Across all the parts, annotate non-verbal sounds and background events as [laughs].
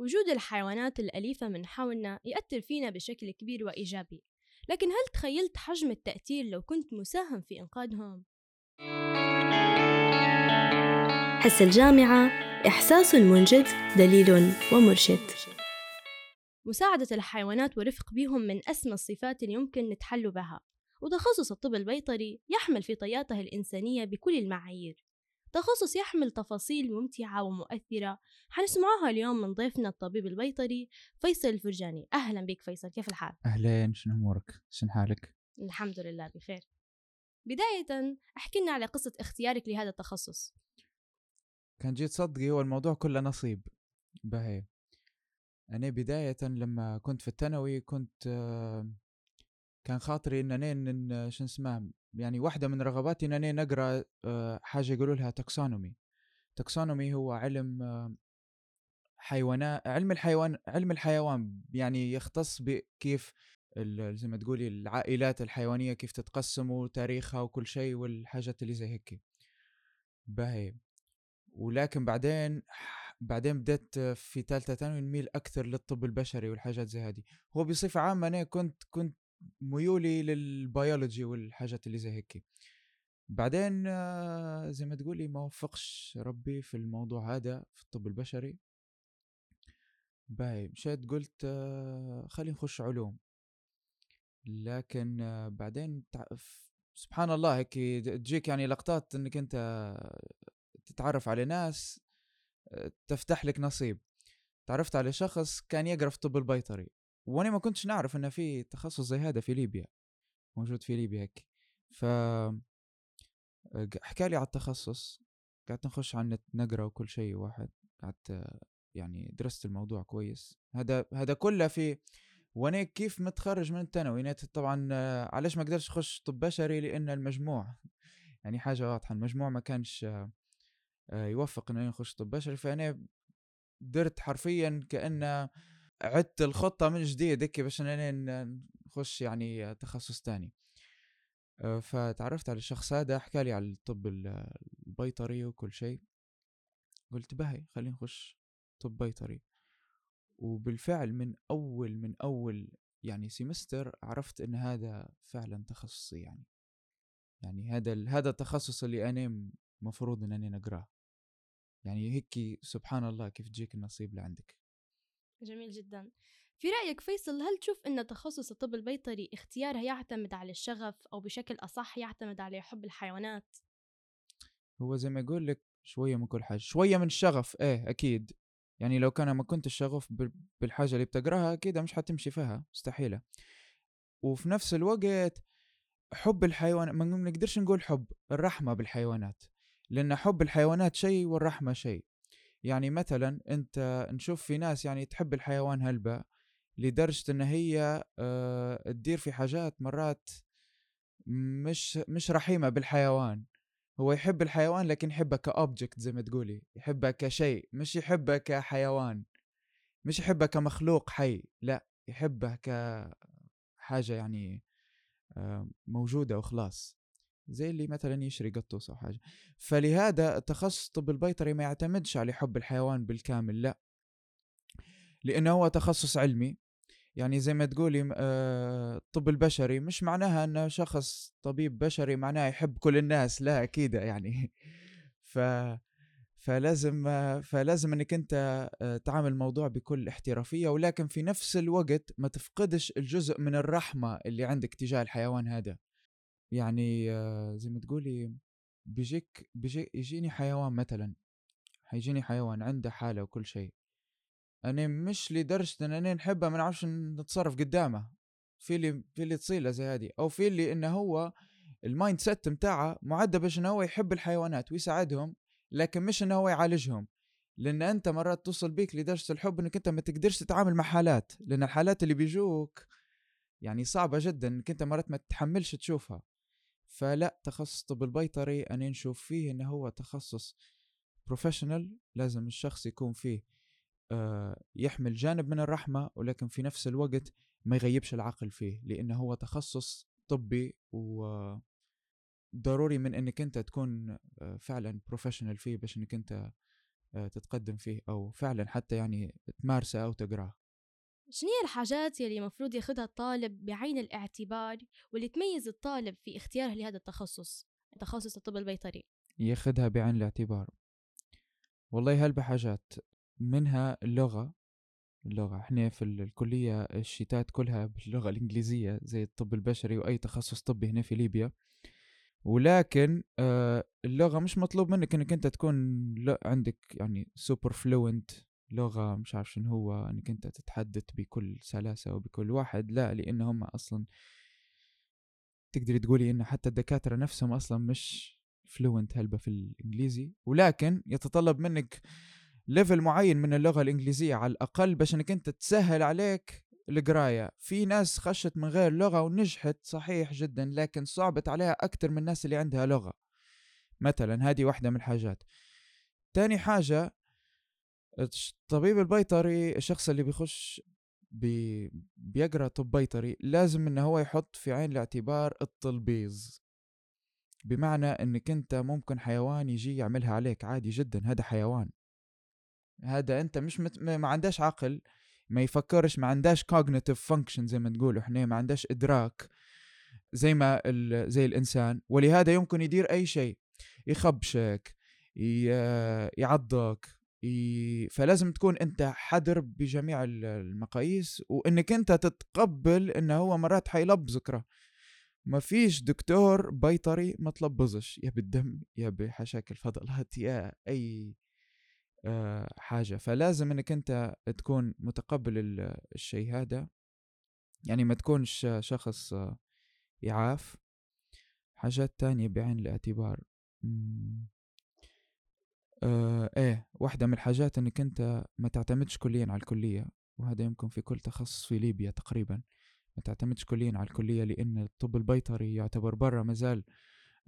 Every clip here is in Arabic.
وجود الحيوانات الأليفة من حولنا يأثر فينا بشكل كبير وإيجابي. لكن هل تخيلت حجم التأثير لو كنت مساهم في إنقاذهم؟ حس الجامعة إحساس منجد دليل ومرشد. مساعدة الحيوانات ورفق بهم من أسمى الصفات اللي يمكن نتحلوا بها وتخصص الطب البيطري يحمل في طياته الإنسانية بكل المعايير. تخصص يحمل تفاصيل ممتعة ومؤثرة حنسمعوها اليوم من ضيفنا الطبيب البيطري فيصل الفرجاني أهلا بك فيصل كيف الحال؟ أهلين شنو أمورك؟ شنو حالك؟ الحمد لله بخير بداية أحكي لنا على قصة اختيارك لهذا التخصص كان جيت صدقي هو الموضوع كله نصيب بهي أنا بداية لما كنت في الثانوي كنت كان خاطري إن أنا شو اسمه يعني واحدة من رغباتي إن أنا نقرأ آه، حاجة يقولوا لها تاكسونومي تاكسونومي هو علم آه، حيوانات علم الحيوان علم الحيوان يعني يختص بكيف زي ما تقولي العائلات الحيوانية كيف تتقسم وتاريخها وكل شيء والحاجات اللي زي هيك. باهي. ولكن بعدين بعدين بدأت في ثالثة ثانوي نميل أكثر للطب البشري والحاجات زي هذه. هو بصفة عامة أنا كنت كنت ميولي للبيولوجي والحاجات اللي زي هيك بعدين آه، زي ما تقولي ما وفقش ربي في الموضوع هذا في الطب البشري. باي مشيت قلت آه، خلينا نخش علوم. لكن آه، بعدين سبحان الله هيك تجيك يعني لقطات إنك أنت تتعرف على ناس تفتح لك نصيب. تعرفت على شخص كان يقرأ في الطب البيطري. وأنا ما كنتش نعرف إن في تخصص زي هذا في ليبيا موجود في ليبيا هيك. ف حكى لي على التخصص قعدت نخش على النت نقرأ وكل شيء واحد. قعدت يعني درست الموضوع كويس. هذا هذا كله في وأنا كيف متخرج من الثانوي؟ طبعا علاش ما قدرتش اخش طب بشري؟ لأن المجموع [laughs] يعني حاجة واضحة المجموع ما كانش يوفق انه نخش طب بشري. فأنا درت حرفيا كأنه عدت الخطة من جديد هيك باش نخش يعني تخصص تاني. آه، فتعرفت على الشخص هذا حكى لي على الطب البيطري وكل شيء. قلت بهي خلينا نخش طب بيطري. وبالفعل من أول من أول يعني سيمستر عرفت إن هذا فعلا تخصصي يعني. يعني هذا هذا التخصص اللي أنا مفروض انني نقراه. يعني هيك سبحان الله كيف تجيك النصيب لعندك. جميل جدا. في رأيك فيصل هل تشوف أن تخصص الطب البيطري اختياره يعتمد على الشغف أو بشكل أصح يعتمد على حب الحيوانات؟ هو زي ما يقول لك شوية من كل حاجة شوية من الشغف إيه أكيد. يعني لو كان ما كنت الشغف بالحاجة اللي بتقراها أكيد مش حتمشي فيها مستحيلة. وفي نفس الوقت حب الحيوان ما نقدرش نقول حب الرحمة بالحيوانات. لأن حب الحيوانات شيء والرحمة شيء. يعني مثلا أنت نشوف في ناس يعني تحب الحيوان هلبة لدرجة إن هي آه تدير في حاجات مرات مش مش رحيمة بالحيوان. هو يحب الحيوان لكن يحبه كأوبجكت زي ما تقولي يحبه كشيء مش يحبه كحيوان مش يحبه كمخلوق حي لا يحبه كحاجة يعني آه موجودة وخلاص. زي اللي مثلا يشري قطوس أو حاجة. فلهذا تخصص طب البيطري ما يعتمدش على حب الحيوان بالكامل لا. لأنه هو تخصص علمي. يعني زي ما تقولي الطب آه، البشري مش معناها ان شخص طبيب بشري معناه يحب كل الناس لا أكيد يعني. ف فلازم فلازم إنك أنت آه، تعامل الموضوع بكل احترافية. ولكن في نفس الوقت ما تفقدش الجزء من الرحمة اللي عندك تجاه الحيوان هذا. يعني آه، زي ما تقولي بيجيك بيجي يجيني حيوان مثلا حيجيني حيوان عنده حالة وكل شيء أنا مش لدرجة إن أنا نحبه ما نعرفش نتصرف قدامه في اللي في اللي تصيله زي هذه أو في اللي إنه هو ال mindset متاعه معدة باش إنه هو يحب الحيوانات ويساعدهم لكن مش إنه هو يعالجهم لأن أنت مرات توصل بيك لدرجة الحب إنك أنت ما تقدرش تتعامل مع حالات لأن الحالات اللي بيجوك يعني صعبة جدا إنك أنت مرات ما تتحملش تشوفها. فلا تخصص طب البيطري أنا نشوف فيه إنه هو تخصص professional لازم الشخص يكون فيه آه يحمل جانب من الرحمة ولكن في نفس الوقت ما يغيبش العقل فيه لأنه هو تخصص طبي و ضروري من إنك أنت تكون آه، فعلا professional فيه باش إنك أنت آه، تتقدم فيه أو فعلا حتى يعني تمارسه أو تقرأه. شنو هي الحاجات يلي المفروض ياخدها الطالب بعين الاعتبار واللي تميز الطالب في اختياره لهذا التخصص تخصص الطب البيطري؟ ياخدها بعين الاعتبار. والله هل بحاجات منها اللغة؟ اللغة إحنا في الكلية الشتات كلها باللغة الإنجليزية زي الطب البشري وأي تخصص طبي هنا في ليبيا. ولكن آه اللغة مش مطلوب منك إنك أنت تكون عندك يعني super fluent لغة مش عارف شنو هو إنك أنت تتحدث بكل سلاسة وبكل واحد لا لأن هم أصلا تقدري تقولي إن حتى الدكاترة نفسهم أصلا مش fluent هلبة في الإنجليزي. ولكن يتطلب منك level معين من اللغة الإنجليزية على الأقل باش إنك أنت تسهل عليك القراية. في ناس خشت من غير لغة ونجحت صحيح جدا لكن صعبت عليها أكتر من الناس اللي عندها لغة. مثلا هذه واحدة من الحاجات. تاني حاجة الطبيب البيطري الشخص اللي بيخش بي بيقرأ طب بيطري لازم انه هو يحط في عين الاعتبار التلبيز. بمعنى إنك أنت ممكن حيوان يجي يعملها عليك عادي جدا هذا حيوان. هذا أنت مش مت... ما عندهش عقل ما يفكرش ما عندهاش cognitive function زي ما تقولوا إحنا ما عندهاش إدراك زي ما زي الإنسان. ولهذا يمكن يدير أي شيء يخبشك يعضك. فلازم تكون أنت حذر بجميع المقاييس وإنك أنت تتقبل إنه هو مرات حيلبزك ما فيش دكتور بيطري ما تلبزش يا بالدم يا بحشاك الفضلات يا أي آه، حاجة. فلازم إنك أنت تكون متقبل الشيء هذا. يعني ما تكونش شخص يعاف حاجات تانية بعين الاعتبار. آه إيه واحدة من الحاجات إنك أنت ما تعتمدش كليا على الكلية وهذا يمكن في كل تخصص في ليبيا تقريبا ما تعتمدش كليا على الكلية لأن الطب البيطري يعتبر برا مازال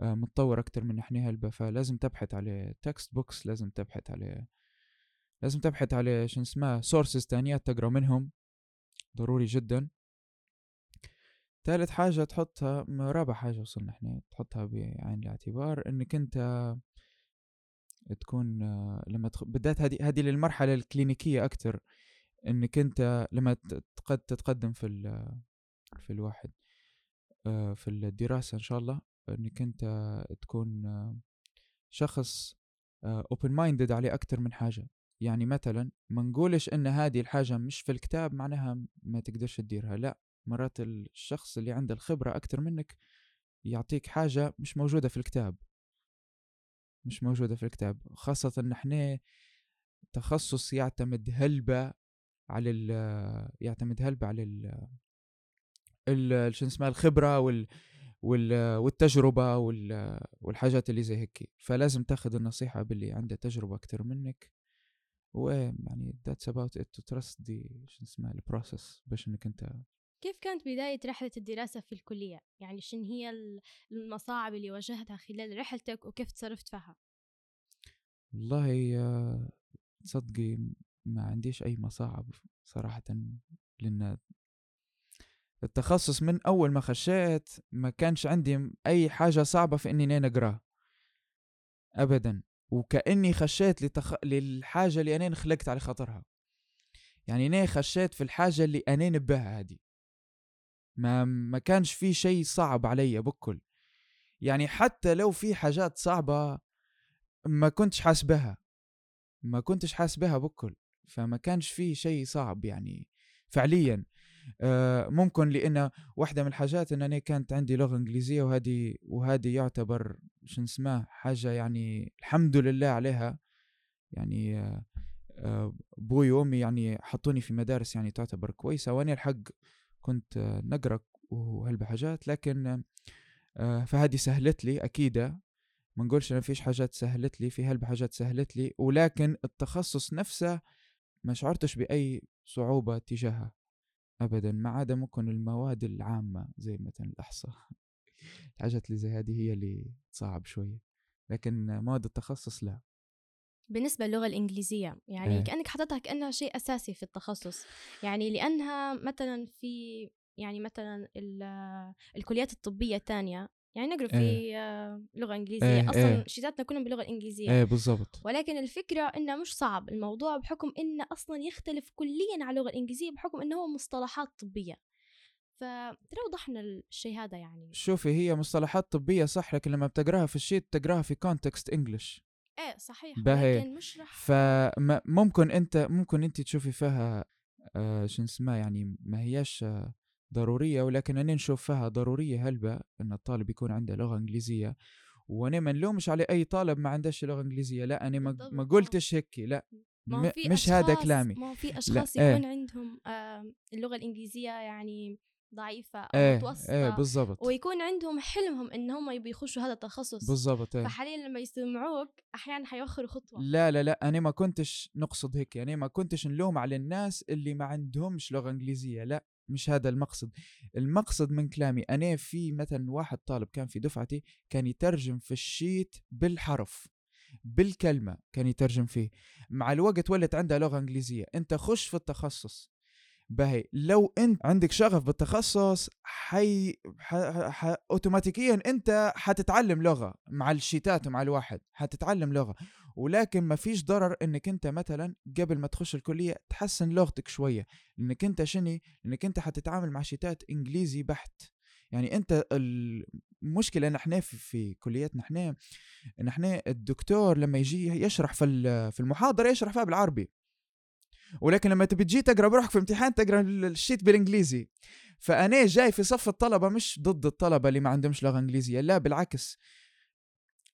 آه متطور أكتر من نحن هلبة فلازم تبحث عليه textbooks لازم تبحث عليه لازم تبحث على شو اسمها سورسز تانيات تقرأ منهم ضروري جدا. ثالث حاجة تحطها رابع حاجة وصلنا إحنا تحطها بعين الاعتبار إنك أنت تكون لما تخ... بدات هذه هذه للمرحلة الكلينيكية أكتر إنك أنت لما قد تتقدم في ال... في الواحد آه، في الدراسة إن شاء الله إنك أنت تكون شخص open آه، minded عليه أكتر من حاجة. يعني مثلا ما نقولش إن هذه الحاجة مش في الكتاب معناها ما تقدرش تديرها لا. مرات الشخص اللي عنده الخبرة أكتر منك يعطيك حاجة مش موجودة في الكتاب. مش موجودة في الكتاب خاصة إن إحنا تخصص يعتمد هلبة على ال يعتمد هلبة على ال شو اسمها الخبرة وال وال والتجربة وال والحاجات اللي زي هيك. فلازم تاخذ النصيحة باللي عنده تجربة أكتر منك. ويعني that's about it to trust the شو اسمها ال process باش إنك أنت كيف كانت بداية رحلة الدراسة في الكلية؟ يعني شن هي المصاعب اللي واجهتها خلال رحلتك وكيف تصرفت فيها؟ والله تصدقي ما عنديش أي مصاعب صراحة لأن التخصص من أول ما خشيت ما كانش عندي أي حاجة صعبة في إني نقراه أبدا وكأني خشيت لتخ... للحاجة اللي أنا خلقت على خاطرها يعني أنا خشيت في الحاجة اللي أنا نبهها هذه ما ما كانش في شيء صعب علي بكل يعني حتى لو في حاجات صعبة ما كنتش حاسبها ما كنتش حاسبها بكل فما كانش في شيء صعب يعني فعليا. آه، ممكن لأن واحدة من الحاجات إن أنا كانت عندي لغة إنجليزية وهذه وهذه يعتبر شو اسمه حاجة يعني الحمد لله عليها. يعني آه، آه، أبوي وأمي يعني حطوني في مدارس يعني تعتبر كويسة وأنا الحق كنت نقرا وهالبحاجات لكن فهذه سهلت لي أكيد ما نقولش أنا فيش حاجات سهلت لي في هالبحاجات سهلت لي ولكن التخصص نفسه ما شعرتش بأي صعوبة تجاهها ابدا ما عدا ممكن المواد العامة زي مثلا الأحصاء. [laughs] الحاجات اللي زي هذه هي اللي صعب شوية لكن مواد التخصص لا. بالنسبة للغة الإنجليزية يعني إيه. كأنك حطتها كأنها شيء أساسي في التخصص يعني لأنها مثلا في يعني مثلا الكليات الطبية الثانية يعني نقرأ إيه. في آه، لغة إنجليزية إيه، أصلا إيه. شيتاتنا كلهم باللغة الانجليزيه إيه بالضبط ولكن الفكرة إنه مش صعب الموضوع بحكم إنه أصلا يختلف كليا عن اللغة الإنجليزية بحكم إنه هو مصطلحات طبية فترى وضحنا الشيء هذا يعني شوفي هي مصطلحات طبية صح لكن لما بتقراها في ال sheet تقراها في context English إيه صحيح باهي. ولكن مش رح فممكن أنت ممكن أنت تشوفي فيها آه شو اسمها يعني ما هياش آه ضرورية ولكن أنا نشوف فيها ضرورية هلبة أن الطالب يكون عنده لغة إنجليزية وأنا ما نلومش على أي طالب ما عندهش لغة إنجليزية لا أنا ما, ما آه. قلتش هيك لا ما م- مش هذا كلامي ما هو في أشخاص إيه. يكون عندهم آم، اللغة الإنجليزية يعني ضعيفة أو إيه متوسطة إيه بالضبط. ويكون عندهم حلمهم إن هم يبي يخشوا هذا التخصص. بالضبط إيه. فحاليا لما يسمعوك أحيانا حيوخروا خطوة. لا لا لا أنا ما كنتش نقصد هيك يعني ما كنتش نلوم على الناس اللي ما عندهمش لغة إنجليزية لا مش هذا المقصد. المقصد من كلامي أنا في مثلا واحد طالب كان في دفعتي كان يترجم في الشيت بالحرف بالكلمة كان يترجم فيه. مع الوقت ولت عنده لغة إنجليزية أنت خش في التخصص. باهي. لو أنت عندك شغف بالتخصص حي ح... ح... اوتوماتيكيا أنت حتتعلم لغة مع الشيتات ومع الواحد حتتعلم لغة. ولكن ما فيش ضرر إنك أنت مثلا قبل ما تخش الكلية تحسن لغتك شوية. لأنك أنت شني؟ لأنك أنت حتتعامل مع شيتات إنجليزي بحت. يعني أنت المشكلة إن إحنا في, في كلياتنا إحنا إن إحنا الدكتور لما يجي يشرح في في المحاضرة يشرح فيها بالعربي. ولكن لما تبي تجي تقرأ بروحك في امتحان تقرأ الشيت بالإنجليزي. فأنا جاي في صف الطلبة مش ضد الطلبة اللي ما عندهمش لغة إنجليزية لا بالعكس.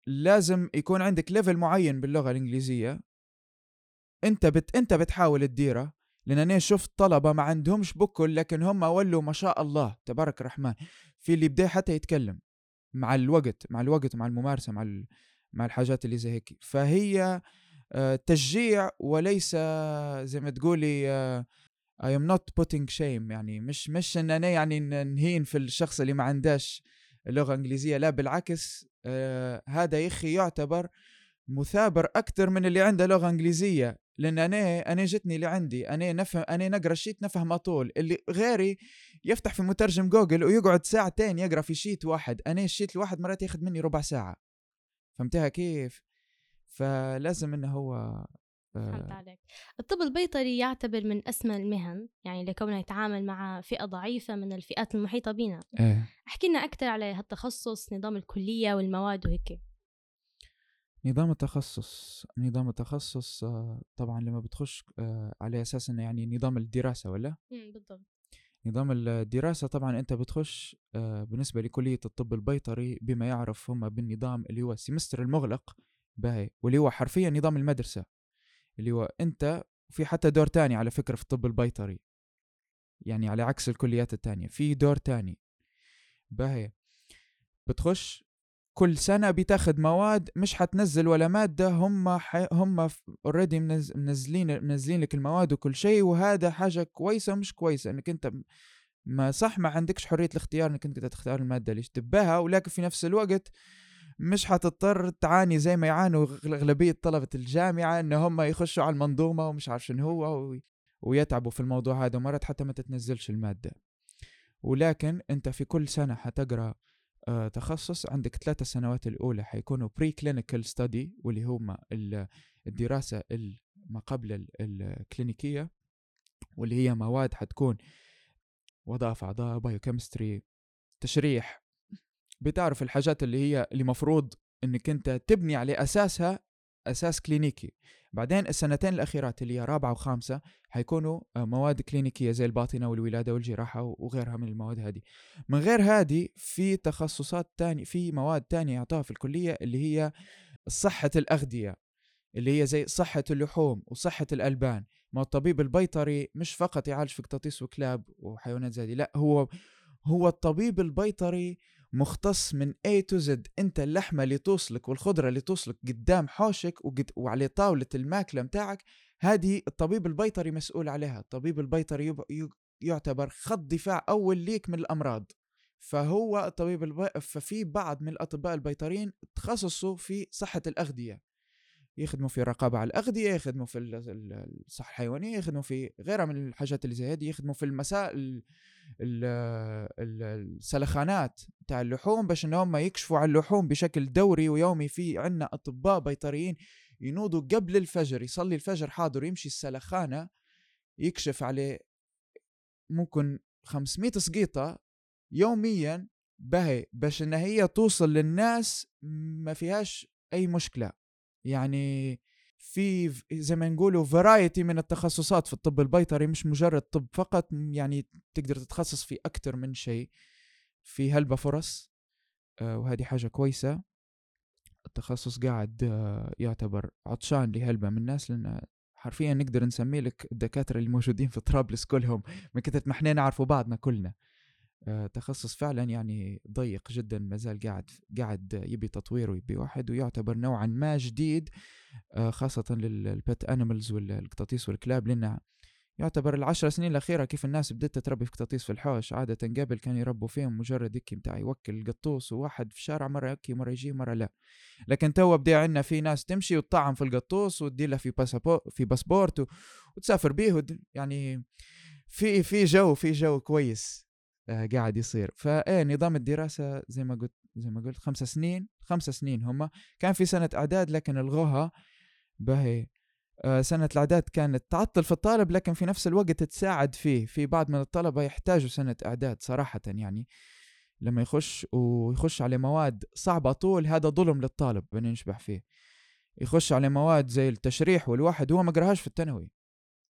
لازم يكون عندك ليفل معين باللغة الإنجليزية. أنت بت أنت بتحاول تديره لأن أنا شفت طلبة ما عندهمش بكل لكن هم ولوا ما شاء الله تبارك الرحمن. في اللي بدا حتى يتكلم مع الوقت مع الوقت مع الممارسة مع ال- مع الحاجات اللي زي هيك. فهي تشجيع وليس زي ما تقولي آه، I am not putting shame يعني. مش مش إن أنا يعني نهين في الشخص اللي ما عندهش لغة إنجليزية لا بالعكس آه هذا يا أخي يعتبر مثابر أكثر من اللي عنده لغة إنجليزية. لأن أنا أنا جتني اللي عندي أنا نفهم أنا نقرأ ال sheet نفهم طول اللي غيري يفتح في مترجم جوجل ويقعد ساعتين يقرأ في sheet واحد. أنا ال sheet الواحد مرات ياخذ مني ربع ساعة. فهمتها كيف؟ فلازم إنه هو فهمت آه عليك. الطب البيطري يعتبر من أسمى المهن يعني لكونه يتعامل مع فئة ضعيفة من الفئات المحيطة بنا. إيه. احكي لنا أكثر على هالتخصص نظام الكلية والمواد وهيك. نظام التخصص نظام التخصص آه، طبعا لما بتخش آه، على أساس إنه يعني نظام الدراسة ولا؟ بالضبط. نظام الدراسة طبعا أنت بتخش بالنسبة لكلية الطب البيطري بما يعرف هم بالنظام اللي هو السمستر المغلق باهي. واللي هو حرفيا نظام المدرسة. اللي هو أنت في حتى دور تاني على فكرة في الطب البيطري. يعني على عكس الكليات التانية. في دور تاني. باهي. بتخش كل سنة بتاخد مواد مش حتنزل ولا مادة هم ح... هم اوريدي منز... منزلين منزلين لك المواد وكل شيء وهذا حاجة كويسة ومش كويسة. إنك أنت ما صح ما عندكش حرية الاختيار إنك أنت تختار المادة اللي تباها ولكن في نفس الوقت مش حتضطر تعاني زي ما يعانوا أغلبية طلبة الجامعة إن هم يخشوا على المنظومة ومش عارف شنو هو و... ويتعبوا في الموضوع هذا ومرات حتى ما تتنزلش المادة. ولكن أنت في كل سنة حتقرأ آه تخصص عندك ثلاثة سنوات الأولى حيكونوا pre-clinical study واللي هم ال- الدراسة ال- ما قبل ال- الكلينيكية واللي هي مواد حتكون وظائف أعضاء biochemistry تشريح بتعرف الحاجات اللي هي اللي مفروض إنك أنت تبني على أساسها أساس كلينيكي. بعدين السنتين الأخيرات اللي هي رابعة وخامسة حيكونوا آه، مواد كلينيكية زي الباطنة والولادة والجراحة وغيرها من المواد هذه. من غير هذه في تخصصات تاني في مواد تانية يعطوها في الكلية اللي هي صحة الأغذية اللي هي زي صحة اللحوم وصحة الألبان. ما الطبيب البيطري مش فقط يعالج في قطاطيس وكلاب وحيوانات زي دي لا هو هو الطبيب البيطري مختص من A to Z. انت اللحمة اللي توصلك والخضرة اللي توصلك قدام حوشك وقد وعلى طاولة الماكلة متاعك هذه الطبيب البيطري مسؤول عليها. الطبيب البيطري يب... ي- يعتبر خط دفاع أول ليك من الأمراض. فهو الطبيب البي... ففي بعض من الأطباء البيطريين تخصصوا في صحة الأغذية. يخدموا في الرقابة على الأغذية يخدموا في ال- ال- الصحة الحيوانية يخدموا في غيرها من الحاجات اللي زي هذه يخدموا في المسائل ال- ال- السلخانات تاع اللحوم باش ان هم يكشفوا على اللحوم بشكل دوري ويومي في عندنا أطباء بيطريين ينوضوا قبل الفجر يصلي الفجر حاضر يمشي السلخانة يكشف عليه ممكن 500 سقيطة يوميا باهي باش إن هي توصل للناس ما فيهاش أي مشكلة. يعني في زي ما نقولوا فرايتي من التخصصات في الطب البيطري مش مجرد طب فقط يعني تقدر تتخصص في أكتر من شيء. في هلبة فرص آه، وهذه حاجة كويسة. التخصص قاعد آه، يعتبر عطشان لهلبة من الناس لأن حرفيا نقدر نسمي لك الدكاترة اللي موجودين في طرابلس كلهم. من كثرة ما إحنا نعرفوا بعضنا كلنا. تخصص فعلا يعني ضيق جدا ما زال قاعد قاعد يبي تطوير ويبي واحد ويعتبر نوعا ما جديد آه، خاصة للبت انيمالز والقطاطيس والكلاب لأنه يعتبر العشر سنين الأخيرة كيف الناس بدأت تربي في قطاطيس في الحوش عادة قبل كانوا يربوا فيهم مجرد هيك متاع يوكل القطوس وواحد في الشارع مرة يكي مرة يجي مرة لا. لكن توا بدأ عندنا في ناس تمشي وتطعم في القطوس وتدير له في باسبور في باسبورت وتسافر بيه يعني في في جو في جو كويس. آه، قاعد يصير. فايه نظام الدراسة زي ما قلت زي ما قلت خمسة سنين خمسة سنين هم. كان في سنة إعداد لكن ألغوها باهي. آه، سنة الإعداد كانت تعطل في الطالب لكن في نفس الوقت تساعد فيه. في بعض من الطلبة يحتاجوا سنة إعداد صراحة يعني. لما يخش ويخش على مواد صعبة طول هذا ظلم للطالب بني نشبح فيه. يخش على مواد زي التشريح والواحد هو ما في الثانوي.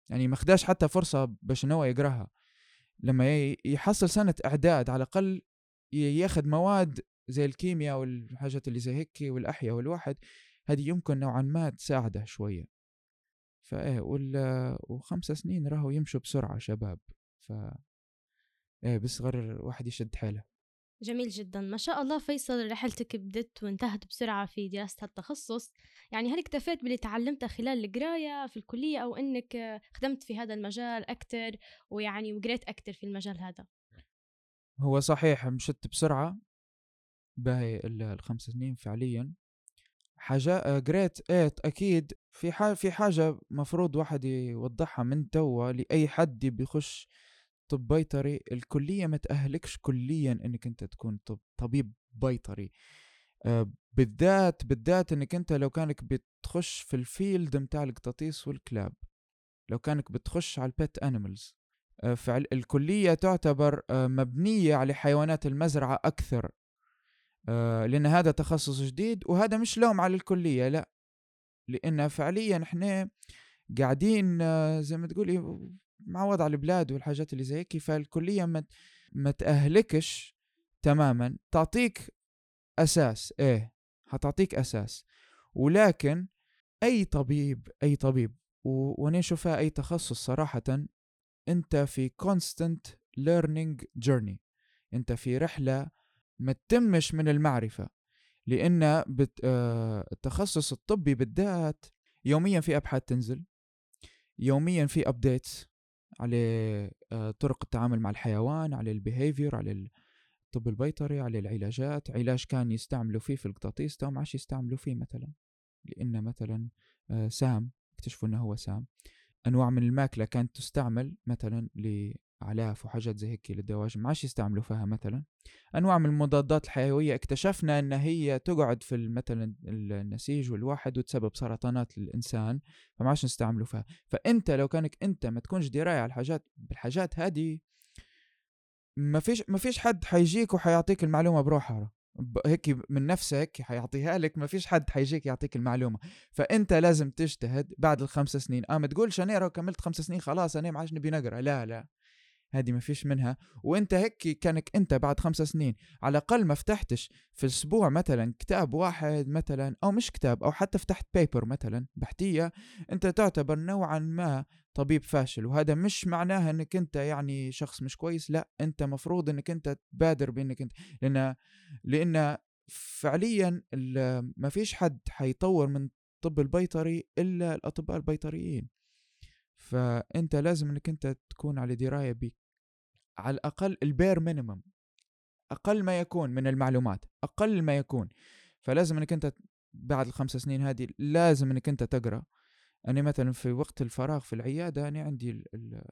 يعني ما خداش حتى فرصة باش هو يقراها. لما يحصل سنة إعداد على الأقل ي- ياخد مواد زي الكيمياء والحاجات اللي زي هيك والأحياء والواحد هذه يمكن نوعا ما تساعده شوية. فايه وال وخمسة سنين راهو يمشوا بسرعة شباب. ف إيه بس غير واحد يشد حيله. جميل جدا. ما شاء الله فيصل رحلتك بدت وانتهت بسرعة في دراسة هالتخصص يعني هل اكتفيت باللي تعلمته خلال القراية في الكلية أو أنك خدمت في هذا المجال أكتر ويعني وقريت أكتر في المجال هذا؟ هو صحيح مشت بسرعة باهي ال- الخمس سنين فعليا. حاجة قريت إيه أكيد في حاجة مفروض واحد يوضحها من توا لأي حد بيخش طب بيطري الكلية ما تأهلكش كليا إنك أنت تكون طب طبيب بيطري. آه، بالذات بالذات إنك أنت لو كانك بتخش في ال field متاع القطاطيس والكلاب لو كانك بتخش على ال pet animals فعل الكلية تعتبر آه، مبنية على حيوانات المزرعة أكثر. آه، لأن هذا تخصص جديد وهذا مش لوم على الكلية لا. لأن فعليا إحنا قاعدين آه، زي ما تقولي مع وضع البلاد والحاجات اللي زي هيك فالكلية ما ما تأهلكش تماما تعطيك أساس إيه حتعطيك أساس. ولكن أي طبيب أي طبيب وأنا أشوفها أي تخصص صراحة أنت في constant learning journey. أنت في رحلة ما تتمش من المعرفة. لأن بت... آه التخصص الطبي بالذات يوميا في أبحاث تنزل يوميا في updates على آه طرق التعامل مع الحيوان على ال behavior على الطب البيطري على العلاجات. علاج كان يستعملوا فيه في القطاطيس تو ما عادش يستعملوا فيه مثلا. لأن مثلا آه سام اكتشفوا إنه هو سام. أنواع من الماكلة كانت تستعمل مثلا لاعلاف وحاجات زي هيك للدواجن. ما عادش يستعملوا فيها مثلا. أنواع من المضادات الحيوية اكتشفنا إن هي تقعد في مثلا النسيج والواحد وتسبب سرطانات للإنسان فما عادش نستعملوا فيها. فأنت لو كانك أنت ما تكونش درايه على الحاجات بالحاجات هذه ما فيش ما فيش حد حيجيك وحيعطيك المعلومة بروحها. هيك من نفسك حيعطيها لك ما فيش حد حيجيك يعطيك المعلومة. فأنت لازم تجتهد بعد الخمس سنين. آه ما تقولش أنا كملت خمس سنين خلاص أنا ما عادش نبي نقرأ. لا لا. هذه ما فيش منها. وانت هيك كانك انت بعد خمس سنين على الأقل ما فتحتش في الأسبوع مثلا كتاب واحد مثلا أو مش كتاب أو حتى فتحت بيبر مثلا بحثيه انت تعتبر نوعا ما طبيب فاشل. وهذا مش معناها إنك انت يعني شخص مش كويس لا انت مفروض إنك انت تبادر بإنك انت. لأن لأن فعليا ما فيش حد حيطور من الطب البيطري إلا الأطباء البيطريين. فأنت لازم إنك انت تكون على دراية على الأقل البير مينيمم أقل ما يكون من المعلومات أقل ما يكون. فلازم إنك أنت بعد الخمس سنين هذه لازم إنك أنت تقرأ. أنا مثلا في وقت الفراغ في العيادة أنا عندي ال ال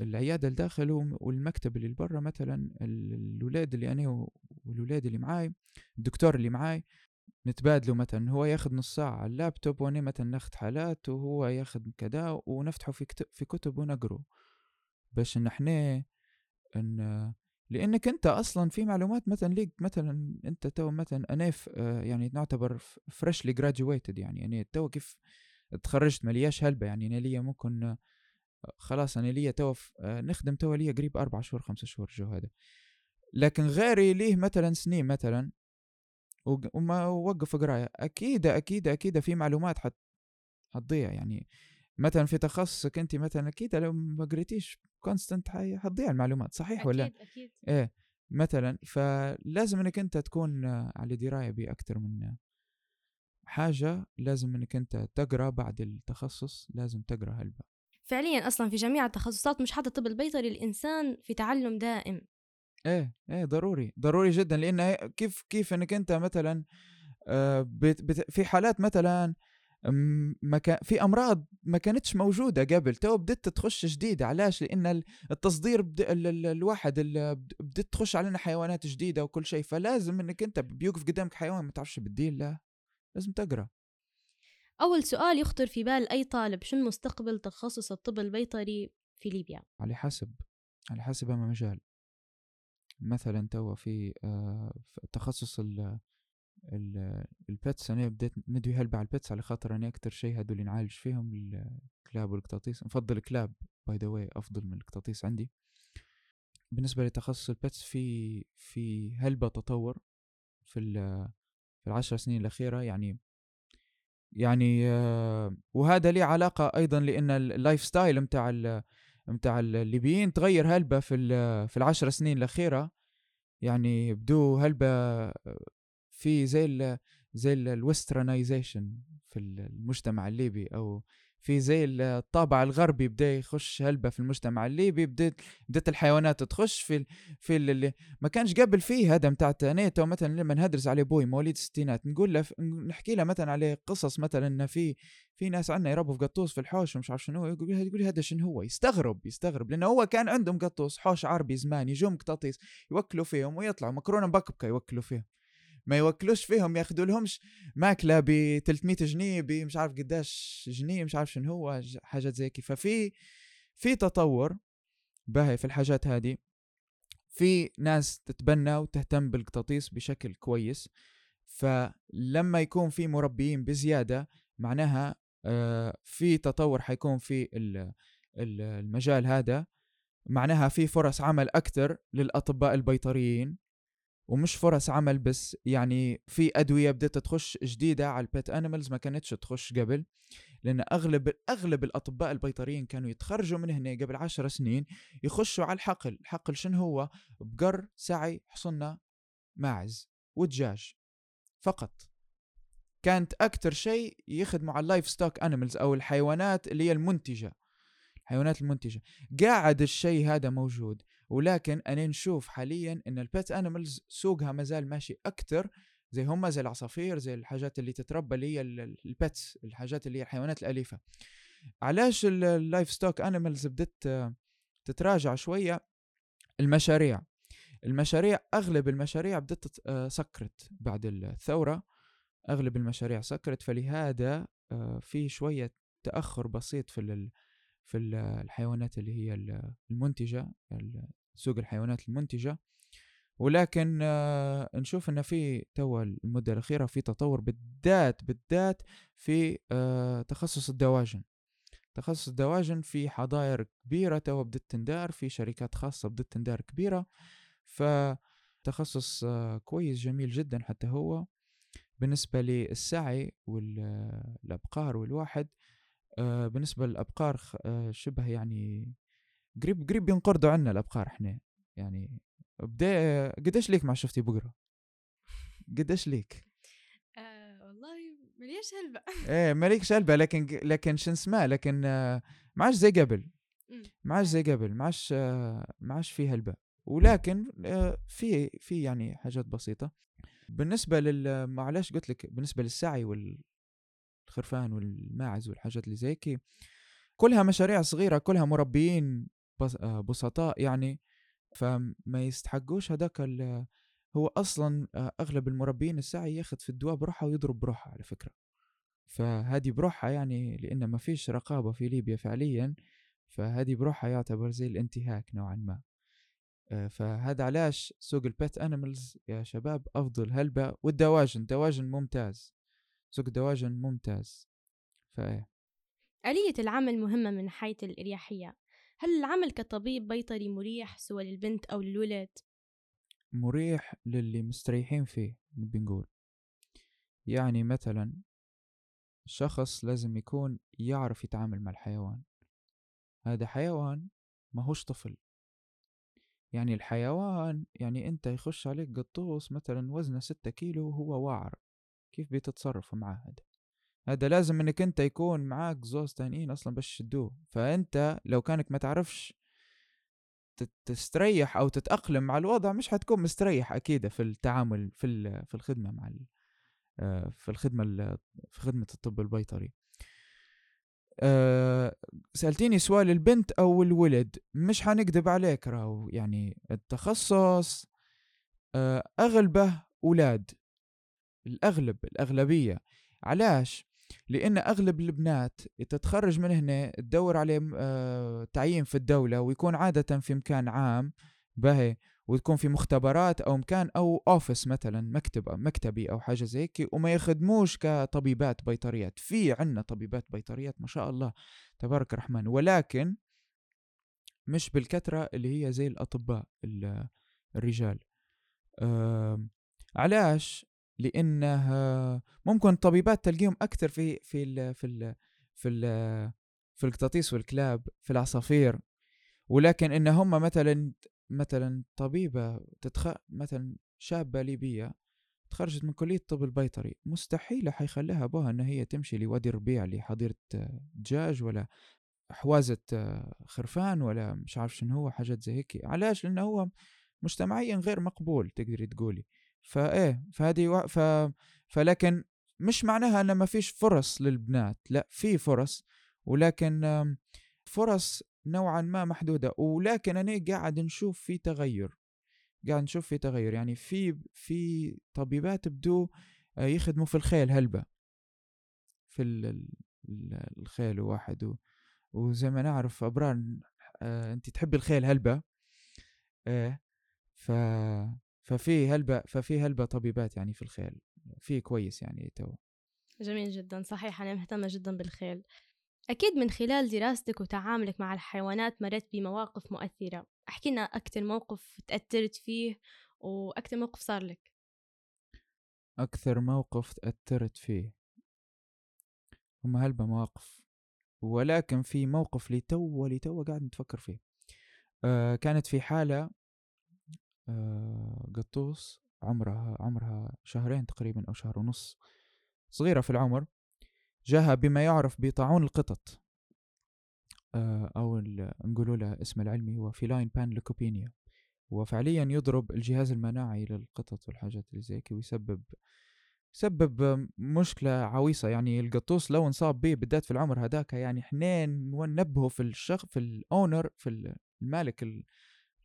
العيادة الداخل والمكتب اللي برا مثلا الاولاد اللي أنا والولاد اللي معاي الدكتور اللي معاي نتبادلوا مثلا. هو ياخذ نص ساعة على اللابتوب وأنا مثلا ناخذ حالات وهو ياخذ كذا ونفتحه في في كتب ونقروا باش إن إحنا إن لأنك أنت أصلا في معلومات مثلا ليك مثلا أنت تو مثلا أنا آه، يعني نعتبر freshly graduated يعني أنا تو كيف تخرجت ملياش هلبة يعني أنا ليا ممكن آه، خلاص أنا ليا تو آه، نخدم تو ليا قريب أربع شهور خمسة شهور جو هذا. لكن غيري ليه مثلا سنين مثلا وما وقف قراية أكيد أكيد أكيد في معلومات حت يعني. مثلا في تخصصك انت مثلا أكيد لو ما قريتيش constant حتضيع المعلومات صحيح أكيد ولا؟ أكيد إيه مثلا فلازم إنك أنت تكون على دراية بأكثر من حاجة لازم إنك أنت تقرأ بعد التخصص لازم تقرأ هلبا. فعليا أصلا في جميع التخصصات مش حتى الطب البيطري الإنسان في تعلم دائم. إيه إيه ضروري ضروري جدا لأن كيف كيف إنك أنت مثلا آه بت بت في حالات مثلا ما كان في أمراض ما كانتش موجودة قبل. تو بدت تخش جديدة. علاش؟ لأن التصدير بد... ال... ال... الواحد ال... بدت تخش علينا حيوانات جديدة وكل شيء. فلازم إنك أنت بيوقف قدامك حيوان. ما تعرفش شن بدير له لازم تقرأ. أول سؤال يخطر في بال أي طالب. شنو مستقبل تخصص الطب البيطري في ليبيا؟ على حسب. على حسب ما مجال. مثلا توا في آه في تخصص ال ال pets أنا بديت ندوي هلبة على ال pets على خاطر أنا أكتر شيء اللي نعالج فيهم الكلاب والقطاطيس. نفضل الكلاب by the way أفضل من القطاطيس عندي. بالنسبة لتخصص ال pets في في هلبة تطور في في العشر سنين الأخيرة. يعني يعني آه وهذا ليه علاقة أيضا لأن ال lifestyle متاع متاع الليبيين تغير هلبة في في العشر سنين الأخيرة. يعني بدو هلبة في زي ال زي ال westernization في المجتمع الليبي أو في زي الطابع الغربي بدأ يخش هلبة في المجتمع الليبي بدأت بدأت الحيوانات تخش في في اللي ما كانش قبل فيه هذا نتاع نيتو مثلا لما ندرس عليه بوي مواليد الستينات نقول له نحكي له مثلا عليه قصص مثلا إن في في ناس عندنا يربوا في قطوس في الحوش ومش عارف شنو يقول يقول هذا شنو هو؟ يستغرب يستغرب لأنه هو كان عندهم قطوس حوش عربي زمان يجون قطاطيس يوكلوا فيهم ويطلعوا مكرونة مبكبكه يوكلوا فيهم. ما يوكلوش فيهم ياخذوا لهمش ماكلة ب 300 جنيه ب مش عارف قداش جنيه مش عارف شنو هو حاجات زي كيف. ففي في تطور باهي في الحاجات هذه في ناس تتبنى وتهتم بالقطاطيس بشكل كويس. فلما يكون في مربيين بزيادة معناها آه، في تطور حيكون في المجال هذا. معناها في فرص عمل أكثر للأطباء البيطريين. ومش فرص عمل بس يعني في أدوية بدات تخش جديدة على ال pet animals ما كانتش تخش قبل لأن أغلب أغلب الأطباء البيطريين كانوا يتخرجوا من هنا قبل عشر سنين يخشوا على الحقل. الحقل شنو هو؟ بقر سعي حصنة ماعز ودجاج فقط. كانت أكثر شيء يخدموا على ال livestock animals أو الحيوانات اللي هي المنتجة الحيوانات المنتجة. قاعد الشيء هذا موجود. ولكن أنا نشوف حاليا إن ال pet animals سوقها مازال ماشي أكثر زي هم زي العصافير زي الحاجات اللي تتربى اللي هي ال pets الحاجات اللي هي الحيوانات الأليفة. علاش ال livestock animals بدت تتراجع شوية؟ المشاريع. المشاريع أغلب المشاريع بدت آه، سكرت بعد الثورة. أغلب المشاريع سكرت فلهذا آه، في شوية تأخر بسيط في في الحيوانات اللي هي المنتجة سوق الحيوانات المنتجة. ولكن آه، نشوف إن في توا المدة الأخيرة في تطور بالذات بالذات في آه، تخصص الدواجن. تخصص الدواجن في حظاير كبيرة توا بدت تندار في شركات خاصة بدت تندار كبيرة. فتخصص آه، كويس جميل جدا حتى هو. بالنسبة للسعي والأبقار والواحد آه بالنسبة للأبقار آه شبه يعني قريب قريب ينقرضوا عنا الأبقار إحنا. يعني بدا قديش ليك ما شفتي بقرة؟ قديش ليك؟ [laughs] آه والله مليش هلبة إيه مالكش هلبة لكن لكن شو اسمه لكن آه ما عادش زي قبل. ما عادش زي قبل ما عادش آه ما عادش في هلبة. ولكن آه في في يعني حاجات بسيطة. بالنسبة لل معلش قلت لك بالنسبة للسعي والخرفان والماعز والحاجات اللي زي كي. كلها مشاريع صغيرة كلها مربيين آه، بسطاء يعني. فما يستحقوش هذاك هو أصلا آه، أغلب المربيين السعي ياخذ في الدواء بروحه ويضرب بروحه على فكرة. فهذه بروحها يعني لأن ما فيش رقابة في ليبيا فعليا فهذه بروحها يعتبر زي الانتهاك نوعا ما. آه، فهذا علاش سوق البيت انيمالز يا شباب أفضل هلبة والدواجن. الدواجن ممتاز. سوق الدواجن ممتاز. فإيه. آلية العمل مهمة من حيث الإريحية. هل العمل كطبيب بيطري مريح سواء للبنت أو للولد؟ مريح للي مستريحين فيه نبي نقول يعني مثلا الشخص لازم يكون يعرف يتعامل مع الحيوان. هذا حيوان ماهوش طفل. يعني الحيوان يعني أنت يخش عليك قطوس مثلا وزنه ستة كيلو وهو واعر. كيف بتتصرف معاه هذا؟ هذا لازم إنك أنت يكون معاك زوز تانيين أصلا باش يشدوه. فأنت لو كانك ما تعرفش تستريح أو تتأقلم مع الوضع مش حتكون مستريح أكيد في التعامل في في الخدمة مع آه، في الخدمة ال- في خدمة الطب البيطري. أه سألتيني سؤال البنت أو الولد مش حنكذب عليك راهو. يعني التخصص أه أغلبه أولاد. الأغلب الأغلبية. علاش؟ لأن أغلب البنات تتخرج من هنا تدور عليه أه تعيين في الدولة ويكون عادة في مكان عام باهي وتكون في مختبرات أو مكان أو أوفيس مثلا مكتب مكتبي أو حاجة زي هيك وما يخدموش كطبيبات بيطريات. في عنا طبيبات بيطريات ما شاء الله تبارك الرحمن. ولكن مش بالكثرة اللي هي زي الأطباء ال- الرجال. آم، علاش؟ لأنه ممكن الطبيبات تلقيهم أكثر في في ال في ال في ال في القطاطيس والكلاب في العصافير. ولكن إن هم مثلا مثلا طبيبة تتخ مثلا شابة ليبية تخرجت من كلية الطب البيطري مستحيل حيخليها أبوها إن هي تمشي لوادي الربيع لحظيره دجاج ولا حوازة خرفان ولا مش عارف شنو هو حاجات زي هيك. علاش؟ لأنه هو مجتمعيا غير مقبول تقدري تقولي. فايه فهذه و... ف... فلكن مش معناها إن ما فيش فرص للبنات لأ في فرص ولكن فرص نوعا ما محدودة ولكن أنا قاعد نشوف في تغير قاعد نشوف في تغير يعني في في طبيبات بدو يخدموا في الخيل هلبة في ال- ال- ال- الخيل واحد و... وزي ما نعرف أبرار آه، أنت تحبي الخيل هلبة إيه ف ففي هلبة ففي هلبة طبيبات يعني في الخيل في كويس يعني تو. جميل جدا صحيح أنا مهتمة جدا بالخيل أكيد من خلال دراستك وتعاملك مع الحيوانات مرت بمواقف مؤثرة. أحكي لنا أكتر موقف تأثرت فيه وأكتر موقف صار لك. أكثر موقف تأثرت فيه. هم هلبة مواقف. ولكن في موقف لتو لتو قاعد نتفكر فيه. آه كانت في حالة قطوس عمرها عمرها شهرين تقريبا أو شهر ونص صغيرة في العمر جاها بما يعرف بطاعون القطط. آه أو نقولوا له اسم العلمي هو feline panleukopenia هو فعليا يضرب الجهاز المناعي للقطط والحاجات اللي زي ويسبب يسبب مشكلة عويصة. يعني القطوس لو انصاب به بالذات في العمر هذاك يعني حنى ننبهوه في الشخ في ال owner في المالك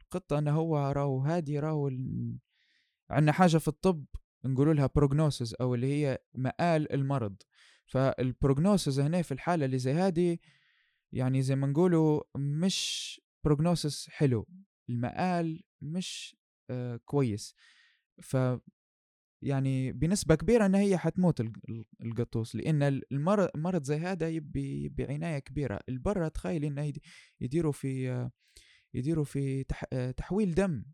القطة انه هو راهو هادي راهو ال- عندنا حاجة في الطب نقولوا لها prognosis أو اللي هي مآل المرض. فال prognosis هنا في الحالة اللي زي هادي يعني زي ما نقولوا مش prognosis حلو. المآل مش آه كويس. ف يعني بنسبة كبيرة إن هي حتموت الق- ال- القطوس لأن المرض مرض زي هذا يبي يبي عناية كبيرة. البرة تخيل يد- يديروا في آه، يديروا في تح تحويل دم.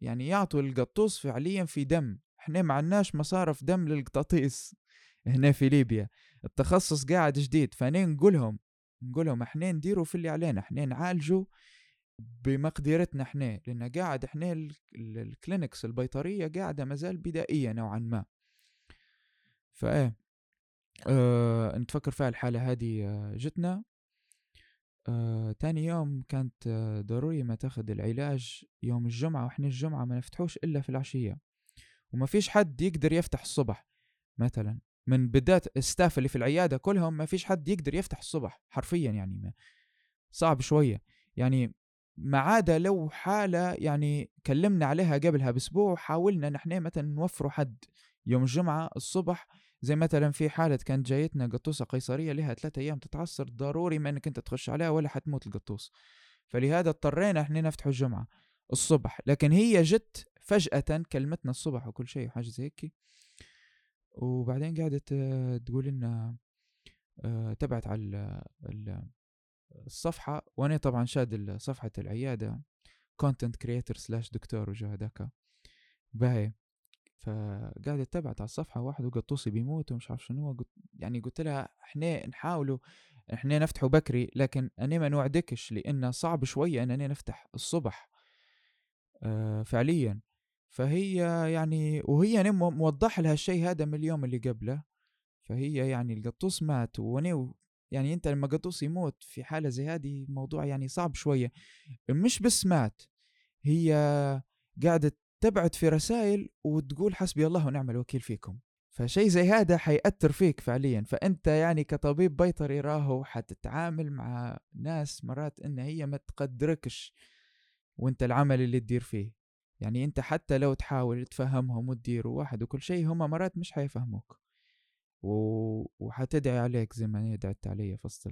يعني يعطوا القطوس فعليا في دم. إحنا ما عندناش مصارف دم للقطاطيس. [laughs] هنا في ليبيا. التخصص قاعد جديد. فأنا نقولهم نقولهم إحنا نديروا في اللي علينا. إحنا نعالجوا بمقدرتنا إحنا. لأن قاعد إحنا ال- ال- الكلينكس البيطرية قاعدة مازال بدائية نوعا ما. فإيه آه نتفكر فيها الحالة هذه آه، جتنا. آه، تاني يوم كانت آه، ضروري ما تاخذ العلاج يوم الجمعة وإحنا الجمعة ما نفتحوش إلا في العشية. وما فيش حد يقدر يفتح الصبح مثلا. من بداية الستاف اللي في العيادة كلهم ما فيش حد يقدر يفتح الصبح حرفيا يعني ما صعب شوية. يعني ما عدا لو حالة يعني كلمنا عليها قبلها بأسبوع وحاولنا نحن مثلا نوفروا حد يوم الجمعة الصبح زي مثلا في حالة كانت جايتنا قطوسة قيصرية لها ثلاثة أيام تتعصر ضروري ما إنك أنت تخش عليها ولا حتموت القطوس. فلهذا اضطرينا إحنا نفتح الجمعة الصبح. لكن هي جت فجأة كلمتنا الصبح وكل شيء وحاجة زي هيك. وبعدين قعدت آه، تقول لنا آه، تبعت على الصفحة. وأنا طبعا شاد صفحة العيادة content creator slash doctor وجو هذاك. باهي. فقعدت تبعت على الصفحة واحد وقطوسي بيموت ومش عارف شنو قلت يعني قلت لها إحنا نحاولوا إحنا نفتحوا بكري لكن أنا ما نوعدكش لأنه صعب شوية اننا نفتح الصبح آه فعليا. فهي يعني وهي أنا موضح لها الشيء هذا من اليوم اللي قبله. فهي يعني القطوس مات وأنا يعني أنت لما قطوس يموت في حالة زي هذه موضوع يعني صعب شوية. مش بس مات هي قاعدة تبعت في رسائل وتقول حسبي الله ونعم الوكيل فيكم. فشيء زي هذا حيأثر فيك فعليا. فأنت يعني كطبيب بيطري راهو حتتعامل مع ناس مرات إن هي ما تقدركش وأنت العمل اللي تدير فيه. يعني أنت حتى لو تحاول تفهمهم وتدير واحد وكل شيء هم مرات مش حيفهموك. وحتدعي عليك زي ما هي دعت علي في وسط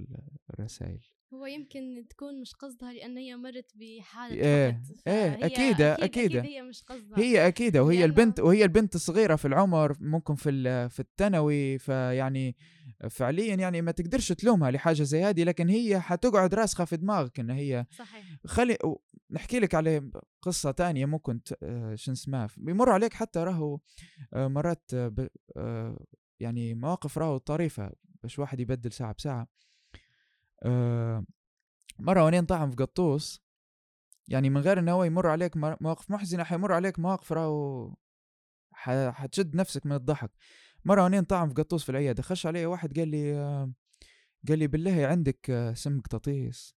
الرسائل. هو يمكن تكون مش قصدها لأن هي مرت بحالة إيه إيه أكيد أكيد, هي مش قصدها. هي أكيد وهي البنت وهي البنت صغيرة في العمر ممكن في في الثانوي فيعني فعليا يعني ما تقدرش تلومها لحاجة زي هذه لكن هي حتقعد راسخة في دماغك إن هي صحيح. خلي نحكي لك على قصة تانية ممكن آه، شو اسمها بيمر عليك حتى راهو آه، مرات آه، يعني مواقف راهو طريفة باش واحد يبدل ساعة بساعة. آه، مرة وأنا طعم في قطوس يعني من غير إنه هو يمر عليك مواقف محزنة حيمر عليك مواقف راهو حتشد نفسك من الضحك. مرة وأنا طعم في قطوس في العيادة خش علي واحد قال لي آه، قال لي بالله عندك آه، سم قطاطيس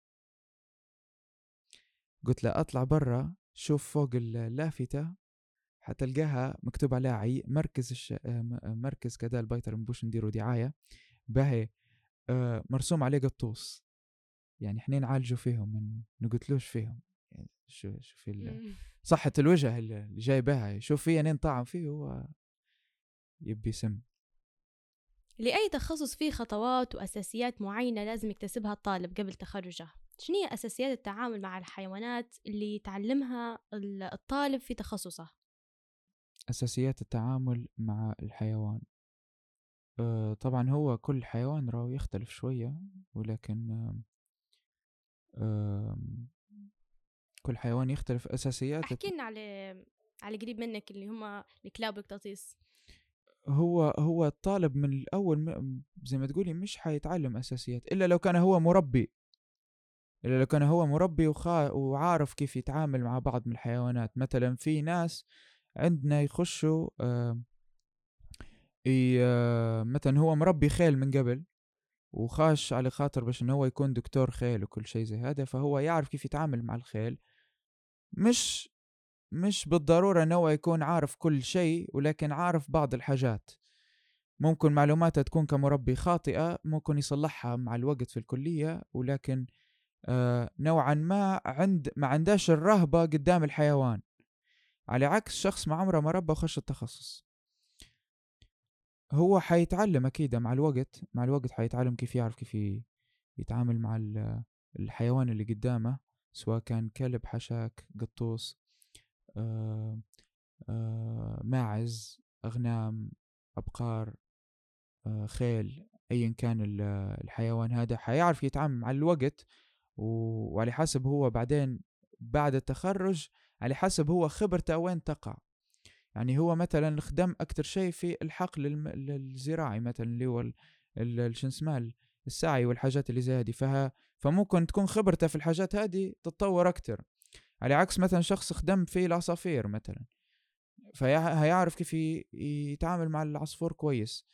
قلت له أطلع برا شوف فوق اللافتة حتلقاها مكتوب عليها عي مركز الش... مركز كذا البيطر مبوش نديروا دعاية باهي آه، مرسوم عليه قطوس. يعني إحنا نعالجوا فيهم ما نقتلوش فيهم. يعني شو شوفي صحة الوجه اللي جايبها شوف فيه نين طعم فيه هو يبي سم لأي تخصص فيه خطوات وأساسيات معينة لازم يكتسبها الطالب قبل تخرجه؟ شنو هي أساسيات التعامل مع الحيوانات اللي يتعلمها الطالب في تخصصه؟ أساسيات التعامل مع الحيوان آه، طبعًا هو كل حيوان راهو يختلف شوية، ولكن كل حيوان يختلف أساسياته احكِ لنا على على قريب منك اللي هم الكلاب والقطاطيس. هو هو الطالب من الأول م زي ما تقولي مش حيتعلم أساسيات إلا لو كان هو مُربّي. إلا لو كان هو مُربّي وخا وعارف كيف يتعامل مع بعض من الحيوانات، مثلًا في ناس عندنا يخشوا آآ مثلا هو مربي خيل من قبل وخاش على خاطر باش إنه هو يكون دكتور خيل وكل شيء زي هذا فهو يعرف كيف يتعامل مع الخيل. مش مش بالضرورة إنه هو يكون عارف كل شيء ولكن عارف بعض الحاجات. ممكن معلوماته تكون كمربي خاطئة ممكن يصلحها مع الوقت في الكلية ولكن آه نوعا ما عند ما عندهاش الرهبة قدام الحيوان. على عكس شخص ما عمره ما ربى وخش التخصص. هو حيتعلم أكيد مع الوقت مع الوقت حيتعلم كيف يعرف كيف يتعامل مع الحيوان اللي قدامه سواء كان كلب حشاك قطوس آه آه ماعز أغنام أبقار آه خيل أيا كان الحيوان هذا حيعرف يتعامل مع الوقت وعلى حسب هو بعدين بعد التخرج على حسب هو خبرته وين تقع. يعني هو مثلا خدم أكثر شيء في الحقل الزراعي مثلا اللي هو اسمه السعي والحاجات اللي زي هذه. فها فممكن تكون خبرته في الحاجات هذه تتطور أكثر على عكس مثلا شخص خدم في العصافير مثلا. فهيعرف كيف يتعامل مع العصفور كويس.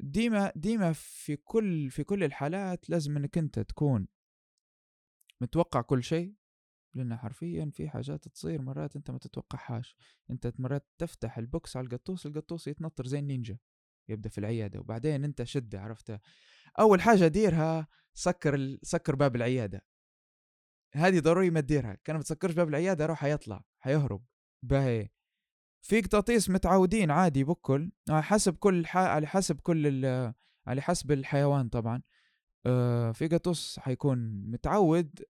ديما ديما في كل في كل الحالات لازم إنك أنت تكون متوقع كل شيء. لأن حرفيا في حاجات تصير مرات أنت ما تتوقعهاش. أنت مرات تفتح البوكس على القطوس القطوس يتنطر زي النينجا يبدأ في العيادة وبعدين أنت شده عرفته أول حاجة ديرها سكر ال... سكر باب العيادة. هذه ضروري ما تديرها. كان ما تسكرش باب العيادة راح حيطلع حيهرب باهي. في قطاطيس متعودين عادي بكل على حسب كل ح... على حسب كل ال... على حسب الحيوان طبعا. آه في قطوس حيكون متعود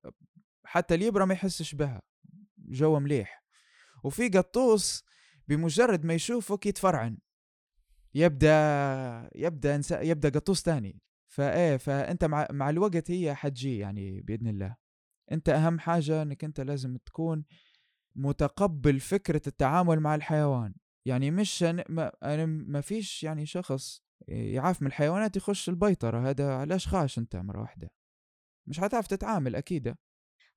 حتى اليبرة ما يحسش بها جو مليح. وفي قطوس بمجرد ما يشوفك يتفرعن. يبدأ يبدأ إنسا يبدأ قطوس تاني فإيه فأنت مع مع الوقت هي حتجي يعني بإذن الله. أنت أهم حاجة إنك أنت لازم تكون متقبل فكرة التعامل مع الحيوان. يعني مش ما أنا ما فيش يعني شخص يعاف من الحيوانات يخش البيطرة. هذا علاش خاش أنت مرة واحدة. مش حتعرف تتعامل أكيد.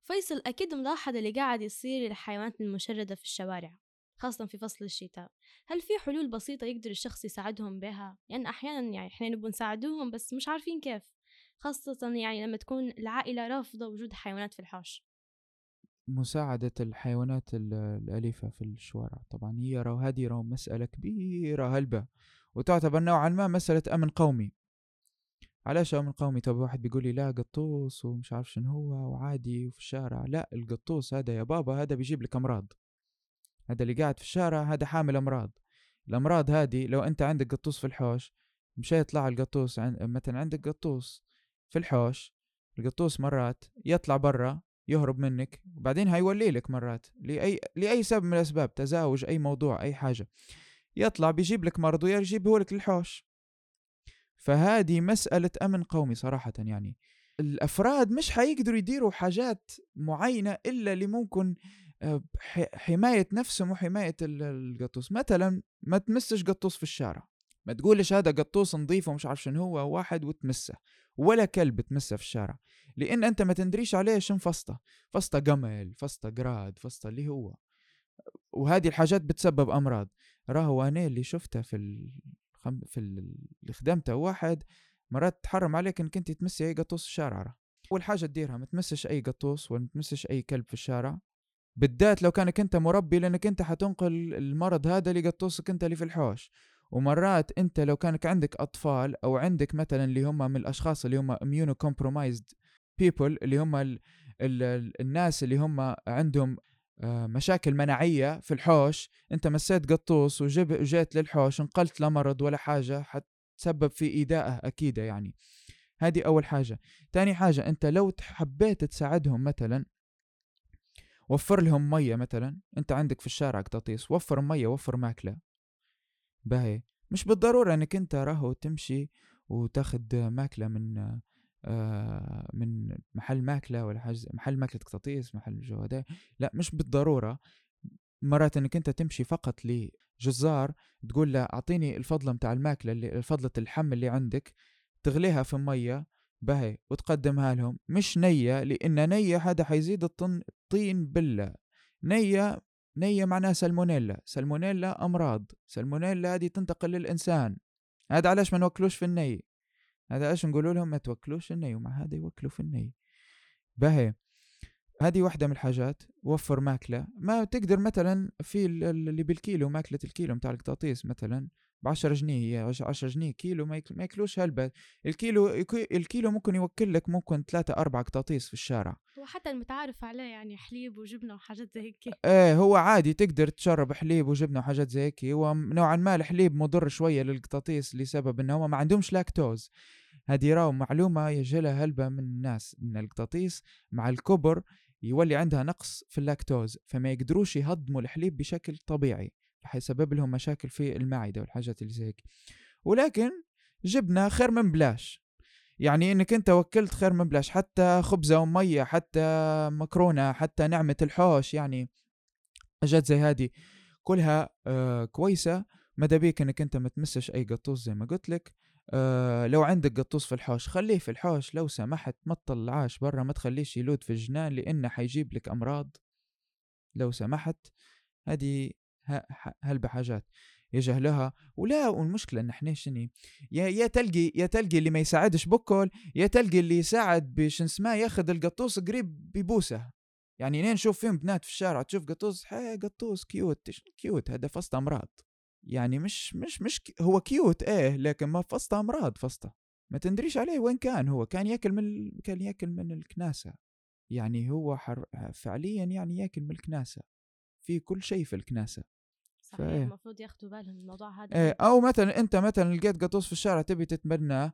فيصل أكيد ملاحظ اللي قاعد يصير للحيوانات المشردة في الشوارع خاصة في فصل الشتاء. هل في حلول بسيطة يقدر الشخص يساعدهم بها؟ لأن يعني أحيانا يعني إحنا نبغى نساعدوهم بس مش عارفين كيف خاصة يعني لما تكون العائلة رافضة وجود حيوانات في الحوش. مساعدة الحيوانات الأليفة في الشوارع. طبعا هي راهو هذه راهو مسألة كبيرة هلبة وتعتبر نوعا ما مسألة أمن قومي. علاش أمن قومي طب واحد بيقول لي لا قطوس ومش عارف شنو هو وعادي وفي الشارع؟ لا القطوس هذا يا بابا هذا بيجيب لك أمراض. هذا اللي قاعد في الشارع هذا حامل أمراض. الأمراض هذه لو أنت عندك قطوس في الحوش مش يطلع القطوس عن... مثلا عندك قطوس في الحوش القطوس مرات يطلع برا يهرب منك وبعدين هيولي لك مرات لأي لأي سبب من الأسباب تزاوج أي موضوع أي حاجة. يطلع بيجيب لك مرض ويجيبه لك للحوش. فهذه مسألة أمن قومي صراحة يعني. الأفراد مش حيقدروا يديروا حاجات معينة إلا اللي ممكن آه، حماية نفسهم وحماية القطوس. مثلا ما تمسش قطوس في الشارع. ما تقولش هذا قطوس نظيف ومش عارف شنو هو واحد وتمسه. ولا كلب تمسه في الشارع. لأن أنت ما تندريش عليه شن فسطة. فسطة قمل فسطة قراد فسطة اللي هو. وهذه الحاجات بتسبب أمراض. راهو أنا اللي شفته في في اللي خدمته واحد مرات تحرم عليك إنك أنت تمسي أي قطوس في الشارع أول حاجة تديرها ما تمسش أي قطوس ولا تمسش أي كلب في الشارع. بالذات لو كانك أنت مربي لأنك أنت حتنقل المرض هذا لقطوسك أنت اللي في الحوش. ومرات أنت لو كانك عندك أطفال أو عندك مثلا اللي هم من الأشخاص اللي هم immunocompromised people اللي هم ال ال ال الناس اللي هم عندهم مشاكل مناعية في الحوش. أنت مسيت قطوس وجب جيت للحوش انقلت لمرض ولا حاجة حتسبب في ايذائه أكيد يعني. هذه أول حاجة. تاني حاجة أنت لو حبيت تساعدهم مثلا وفر لهم مية مثلا أنت عندك في الشارع قطاطيس وفر مية وفر ماكلة. باهي. مش بالضرورة إنك أنت راهو تمشي وتاخد ماكلة من آه من محل ماكلة ولا حاجة محل ماكلة قطاطيس محل جو هذا لا مش بالضرورة. مرات إنك أنت تمشي فقط لجزار تقول له أعطيني الفضلة متاع الماكلة اللي فضلة اللحم اللي عندك تغليها في مية باهي وتقدمها لهم. مش نية لأن نية هذا حيزيد الطين بلة نية نية معناها سلمونيلا سلمونيلا أمراض. سلمونيلا هذه تنتقل للإنسان. هذا علاش ما نوكلوش في الني هذا علاش نقول لهم؟ ما توكلوش الني ومع هذا يوكلوا في الني باهي. هذه واحدة من الحاجات وفر ماكلة. ما تقدر مثلا في اللي بالكيلو ماكلة الكيلو متاع القطاطيس مثلا ب 10 جنيه هي 10 جنيه كيلو ما ياكلوش هلبة الكيلو الكيلو ممكن يوكل لك ممكن ثلاثة أربعة قطاطيس في الشارع. هو حتى المتعارف عليه يعني حليب وجبنة وحاجات زي هيك. إيه هو عادي تقدر تشرب حليب وجبنة وحاجات زي هيك. هو نوعا ما الحليب مضر شوية للقطاطيس لسبب انه هم ما عندهمش لاكتوز. هذه راو معلومة يجلها هلبة من الناس إن القطاطيس مع الكبر يولي عندها نقص في اللاكتوز فما يقدروش يهضموا الحليب بشكل طبيعي. حيسبب لهم مشاكل في المعدة والحاجات اللي زي هيك. ولكن جبنا خير من بلاش. يعني إنك أنت وكلت خير من بلاش حتى خبزة ومية حتى مكرونة حتى نعمة الحوش يعني حاجات زي هذه كلها آه كويسة. مدى بيك إنك أنت ما تمسش أي قطوس زي ما قلت لك. آه لو عندك قطوس في الحوش خليه في الحوش. لو سمحت ما تطلعاش برا ما تخليش يلود في الجنان لأنه حيجيب لك أمراض. لو سمحت هذه هل بحاجات يجهلها ولا والمشكلة إن إحنا شني يا تلقي يا تلقي اللي ما يساعدش بكل يا تلقي اللي يساعد بش اسمه ياخذ القطوس قريب ببوسه يعني لين نشوف فيهم بنات في الشارع تشوف قطوس هي قطوس كيوت cute هذا؟ فسطة أمراض. يعني مش مش مش هو cute إيه لكن ما فسطة أمراض فسطة. ما تندريش عليه وين كان هو؟ كان ياكل من كان ياكل من الكناسة. يعني هو حر فعليا يعني ياكل من الكناسة. في كل شيء في الكناسة. صحيح. فإيه. المفروض ياخدوا بالهم من الموضوع هذا إيه أو مثلا أنت مثلا لقيت قطوس في الشارع تبي تتبناه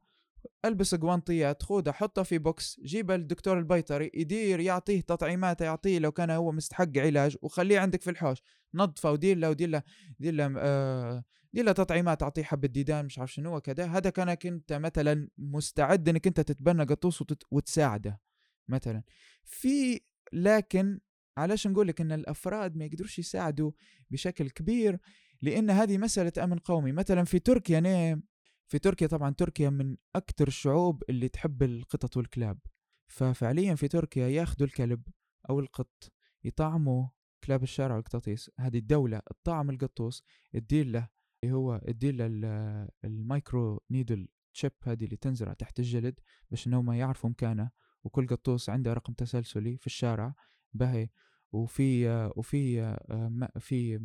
ألبس قوانطيات خذها حطها في box جيب الدكتور البيطري يدير يعطيه تطعيمات يعطيه لو كان هو مستحق علاج وخليه عندك في الحوش. نظفة ودير له ودير له دير له آه دير له تطعيمات أعطيه حبة ديدان مش عارف شنو كذا هذا كانك أنت مثلا مستعد إنك أنت تتبنى قطوس وتساعده مثلا. في لكن علاش نقول لك إن الأفراد ما يقدروش يساعدوا بشكل كبير لأن هذه مسألة أمن قومي. مثلا في تركيا نيم في تركيا طبعا تركيا من أكثر الشعوب اللي تحب القطط والكلاب. ففعليا في تركيا ياخذوا الكلب أو القط يطعموا كلاب الشارع والقطاطيس. هذه الدولة تطعم القطوس تدير له اللي هو تدير له ال- ال microneedle chip هذه اللي تنزرع تحت الجلد باش إنهم يعرفوا مكانه. وكل قطوس عنده رقم تسلسلي في الشارع. بهي وفي آه، وفي آه، م- في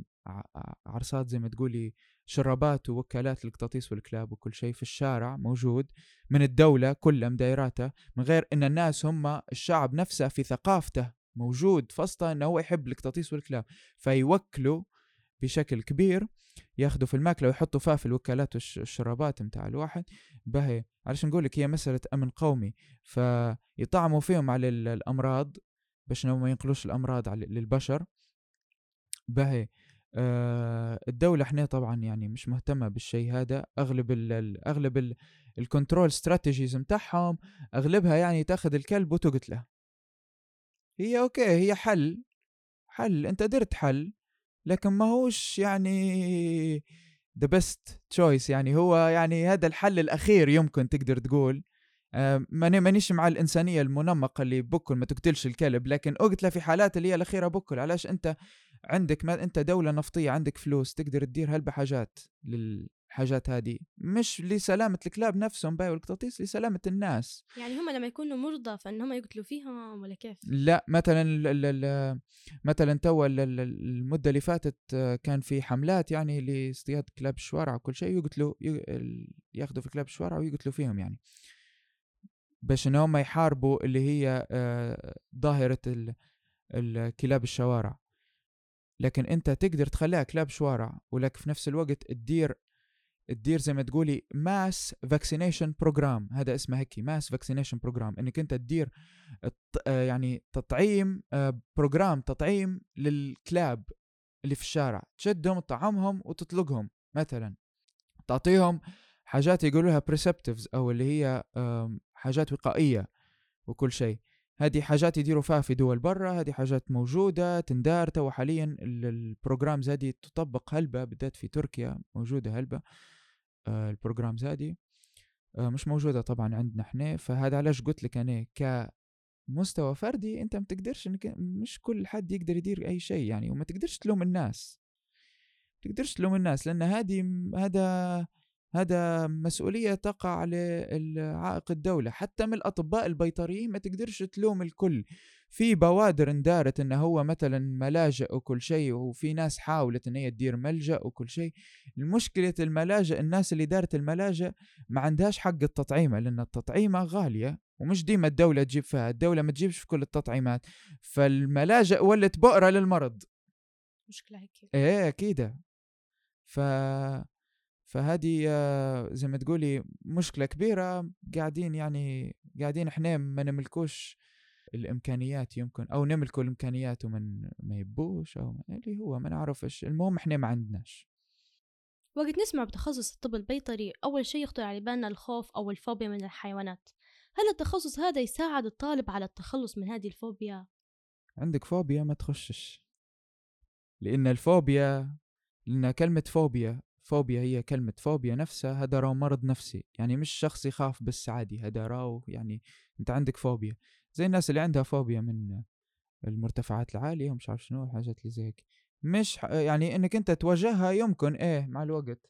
عرصات زي ما تقولي شرابات ووكالات للقطاطيس والكلاب وكل شيء في الشارع موجود من الدولة كلها مدايراته من غير إن الناس هم الشعب نفسه في ثقافته موجود فسطه إنه هو يحب القطاطيس والكلاب فيوكلوا بشكل كبير ياخذوا في الماكلة ويحطوا فيها في الوكالات والشرابات متاع الواحد. باهي علاش نقول لك هي مسألة أمن قومي فيطعموا فيهم على ال- الأمراض باش ما ينقلوش الأمراض للبشر. باهي. آه الدولة إحنا طبعا يعني مش مهتمة بالشيء هذا. أغلب ال ال- أغلب ال الكنترول استراتيجيز متاعهم أغلبها يعني تأخذ الكلب وتقتله. هي okay هي حل. حل. أنت درت حل. لكن ما هوش يعني the best choice يعني. هو يعني هذا الحل الأخير يمكن تقدر تقول. ماني مانيش مع الإنسانية المنمقة اللي بكل ما تقتلش الكلب لكن اقتله في حالات اللي هي الأخيرة بكل علاش أنت عندك ما أنت دولة نفطية عندك فلوس تقدر تدير هلبة حاجات للحاجات هذه. مش لسلامة الكلاب نفسهم باي والقطاطيس لسلامة الناس. يعني هم لما يكونوا مرضى فإن هم يقتلوا فيهم ولا كيف؟ لا مثلا ال ال ال مثلا تو ال- ال- المدة اللي فاتت آه، كان في حملات يعني لاصطياد كلاب الشوارع وكل شيء يقتلوا ياخذوا في كلاب الشوارع ويقتلوا فيهم يعني. باش إن هم يحاربوا اللي هي آه، ظاهرة ال- الكلاب الشوارع. لكن أنت تقدر تخليها كلاب شوارع ولكن في نفس الوقت تدير تدير زي ما تقولي mass vaccination program هذا اسمه هيك mass vaccination program إنك أنت تدير آه، يعني تطعيم آه، program تطعيم للكلاب اللي في الشارع. تشدهم تطعمهم وتطلقهم مثلا. تعطيهم حاجات يقولوا لها preventives أو اللي هي حاجات وقائية وكل شيء. هذه حاجات يديروا فيها في دول برا هذه حاجات موجودة تندار تو حاليا ال- ال programs هذه تطبق هلبة بالذات في تركيا موجودة هلبة آه ال programs هذه آه مش موجودة طبعا عندنا إحنا. فهذا علاش قلت لك أنا كمستوى فردي أنت ما تقدرش إنك مش كل حد يقدر يدير أي شيء يعني وما تقدرش تلوم الناس. تقدرش تلوم الناس لأن هذه هذا هذا مسؤولية تقع على عائق الدولة. حتى من الأطباء البيطريين ما تقدرش تلوم الكل. في بوادر اندارت انه هو مثلا ملاجئ وكل شيء وفي ناس حاولت إن هي تدير ملجأ وكل شيء. المشكلة الملاجئ الناس اللي دارت الملاجئ ما عندهاش حق التطعيمة لأن التطعيمة غالية ومش ديما الدولة تجيب فيها. الدولة ما تجيبش في كل التطعيمات. فالملاجئ ولت بؤرة للمرض. مشكلة هيك. إيه أكيد ف فهذه آه، زي ما تقولي مشكلة كبيرة قاعدين يعني قاعدين إحنا ما نملكوش الإمكانيات يمكن أو نملكوا الإمكانيات ومن ما يبوش أو اللي هو ما نعرفش. المهم إحنا ما عندناش. وقت نسمع بتخصص الطب البيطري أول شيء يخطر على بالنا الخوف أو الفوبيا من الحيوانات. هل التخصص هذا يساعد الطالب على التخلص من هذه الفوبيا؟ عندك فوبيا ما تخشش. لأن الفوبيا لأن كلمة فوبيا. فوبيا هي كلمة فوبيا نفسها هذا راو مرض نفسي. يعني مش شخص يخاف بس عادي هذا راو يعني أنت عندك فوبيا. زي الناس اللي عندها فوبيا من المرتفعات العالية ومش عارف شنو الحاجات اللي زي هيك. مش يعني إنك أنت تواجهها يمكن إيه مع الوقت.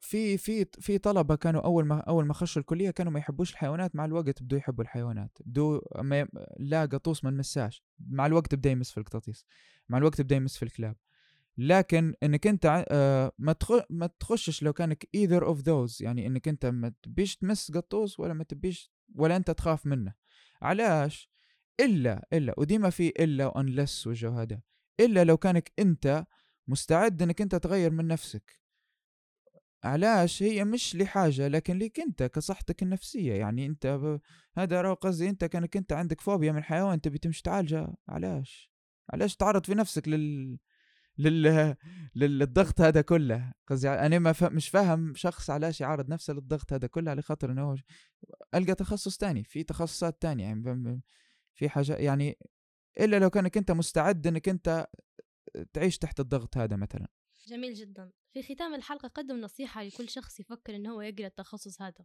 في في في طلبة كانوا أول ما أول ما خشوا الكلية كانوا ما يحبوش الحيوانات مع الوقت بدوا يحبوا الحيوانات. ي- لا قطوس ما نمساش. مع الوقت بدا يمس في القطاطيس. مع الوقت بدا يمس في الكلاب. لكن إنك أنت آه، ما ما تخشش لو كانك either of those يعني إنك أنت ما تبيش تمس قطوس ولا ما تبيش ولا أنت تخاف منه. علاش؟ إلا إلا وديما في إلا وانلس والجو هذا إلا لو كانك أنت مستعد إنك أنت تغير من نفسك. علاش؟ هي مش لحاجة لكن ليك أنت كصحتك النفسية. يعني أنت ب... هذا راه قصدي أنت كأنك أنت عندك فوبيا من حيوان تبي تمشي تعالجه. علاش؟ علاش تعرض في نفسك لل لل... [laughs] للضغط هذا كله. قصدي أنا ما ف... مش فاهم شخص علاش يعرض نفسه للضغط هذا كله على خاطر إنه هو ألقى تخصص تاني في تخصصات تانية يعني في حاجة يعني إلا لو كانك أنت مستعد إنك أنت تعيش تحت الضغط هذا مثلا. جميل جدا. في ختام الحلقة قدم نصيحة لكل شخص يفكر إن هو يقرأ التخصص هذا.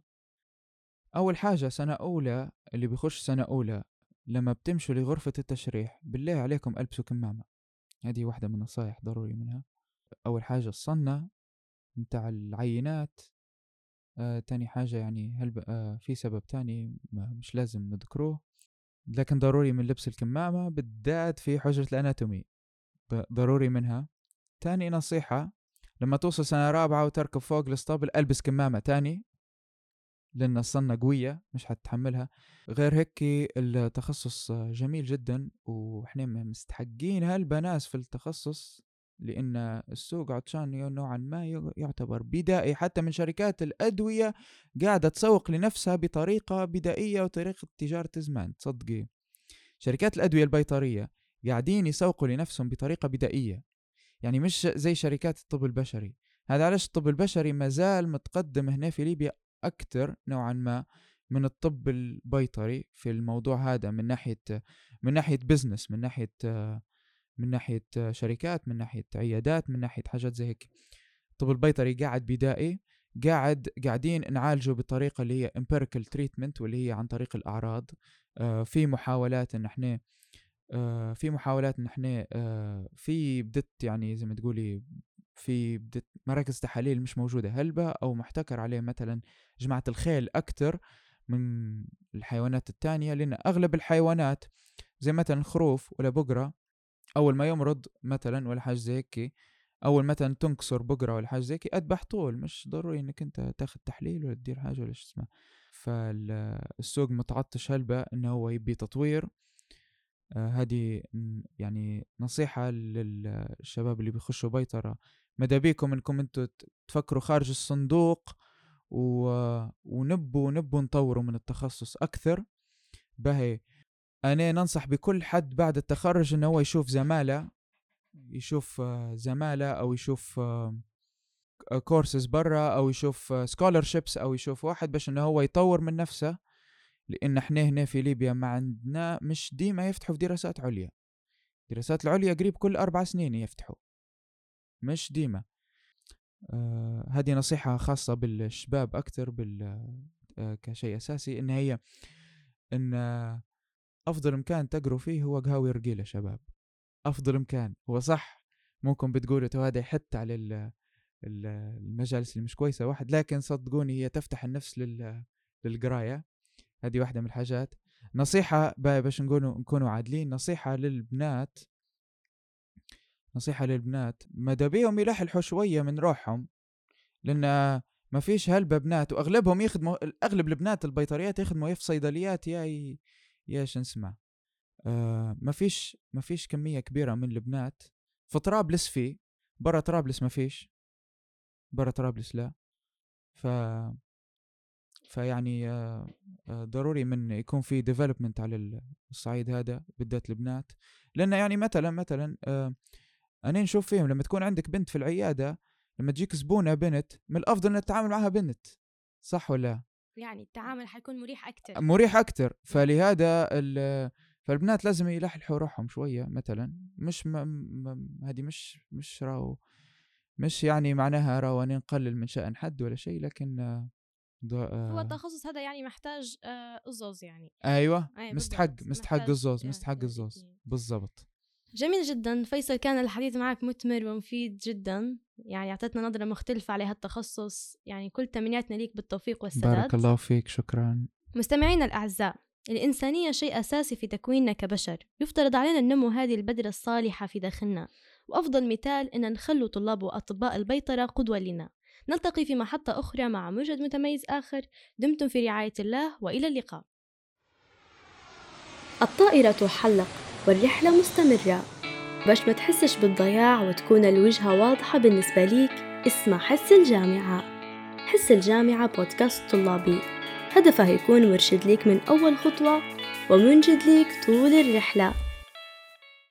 أول حاجة سنة أولى اللي بيخش سنة أولى لما بتمشوا لغرفة التشريح بالله عليكم ألبسوا كمامة هذه واحدة من النصايح ضروري منها. أول حاجة الصنة متاع العينات آه، تاني حاجة يعني هل آه، في سبب تاني مش لازم نذكروه لكن ضروري من لبس الكمامة بالذات في حجرة الأناتومي. ضروري منها. تاني نصيحة لما توصل سنة رابعة وتركب فوق الاسطبل ألبس كمامة تاني. لأن الصنة قوية مش حتتحملها. غير هيك التخصص جميل جدا وإحنا مستحقين هالبناس في التخصص لأن السوق عطشان نوعا ما يعتبر بدائي. حتى من شركات الأدوية قاعدة تسوق لنفسها بطريقة بدائية وطريقة تجارة زمان. تصدقي شركات الأدوية البيطرية قاعدين يسوقوا لنفسهم بطريقة بدائية. يعني مش زي شركات الطب البشري. هذا علاش الطب البشري ما زال متقدم هنا في ليبيا أكثر نوعا ما من الطب البيطري في الموضوع هذا من ناحية من ناحية بزنس من ناحية من ناحية شركات من ناحية عيادات من ناحية حاجات زي هيك. الطب البيطري قاعد بدائي قاعد قاعدين نعالجه بطريقة اللي هي empirical treatment واللي هي عن طريق الأعراض. آه في محاولات إن إحنا آه في محاولات إن إحنا آه في بدت يعني زي ما تقولي في مراكز تحاليل مش موجودة هلبة أو محتكر عليه مثلا جماعة الخيل أكتر من الحيوانات التانية؟ لأن أغلب الحيوانات زي مثلا الخروف ولا بقرة أول ما يمرض مثلا ولا حاجة زي هيك أول مثلا تنكسر بقرة ولا حاجة زي أذبح طول مش ضروري إنك أنت تاخد تحليل ولا تدير حاجة ولا شو اسمه فالسوق متعطش هلبة إنه هو يبي تطوير؟ آه، هذه يعني نصيحة للشباب اللي بيخشوا بيطرة. ماذا بيكم إنكم أنتوا ت- تفكروا خارج الصندوق و... ونبوا نبوا نطوروا من التخصص أكثر. باهي. أنا ننصح بكل حد بعد التخرج إنه هو يشوف زمالة يشوف زمالة أو يشوف كورسز برا أو يشوف scholarships أو يشوف واحد باش إنه هو يطور من نفسه. لأن إحنا هنا في ليبيا ما عندنا مش ديما يفتحوا في دراسات عليا. دراسات العليا قريب كل أربع سنين يفتحوا. مش ديما. آه هذه نصيحة خاصة بالشباب أكثر بال آه كشيء أساسي إن هي إن آه، أفضل مكان تقروا فيه هو قهاوي رقيلة شباب. أفضل مكان هو صح ممكن بتقولوا هذا يحت على ال- ال- المجالس اللي مش كويسة واحد لكن صدقوني هي تفتح النفس لل للقراية. هذه واحدة من الحاجات. نصيحة باش نكونوا عادلين نصيحة للبنات نصيحة للبنات ماذا بيهم يلحلحوا شوية من روحهم لأن ما فيش هلبة بنات وأغلبهم يخدموا أغلب البنات البيطريات يخدموا يا في صيدليات يا ي... يا شو نسمع. آه ما فيش ما فيش كمية كبيرة من البنات. في طرابلس في برا طرابلس ما فيش. برا طرابلس لا. ف فيعني آه، آه، ضروري من يكون في development على ال- الصعيد هذا بالذات البنات. لأن يعني مثلا مثلا آه، أنا نشوف فيهم لما تكون عندك بنت في العيادة لما تجيك زبونة بنت من الأفضل إنك تتعامل معها بنت. صح ولا يعني التعامل حيكون مريح أكتر. مريح أكثر فلهذا ال- فالبنات لازم يلحلحوا روحهم شوية مثلا. مش م... م... هذه مش مش راو مش يعني معناها راو أنا نقلل من شأن حد ولا شيء لكن آه، هو آه، التخصص هذا يعني محتاج آه، أزوز يعني. أيوه. أي مستحق. مستحق الزوز يعني مستحق الزوز. بالضبط. جميل جدا. فيصل كان الحديث معك مثمر ومفيد جدا. يعني أعطتنا نظرة مختلفة على هالتخصص. يعني كل تمنياتنا ليك بالتوفيق والسداد. بارك الله فيك. شكرا. مستمعينا الأعزاء الإنسانية شيء أساسي في تكويننا كبشر. يفترض علينا النمو هذه البذرة الصالحة في داخلنا. وأفضل مثال إن نخلو طلاب وأطباء البيطرة قدوة لنا. نلتقي في محطة أخرى مع موجد متميز آخر. دمتم في رعاية الله وإلى اللقاء. الطائرة تحلق والرحلة مستمرة. باش ما تحسش بالضياع وتكون الوجهة واضحة بالنسبة ليك اسمع حس الجامعة. حس الجامعة بودكاست طلابي. هدفه يكون مرشد ليك من أول خطوة ومنجد ليك طول الرحلة.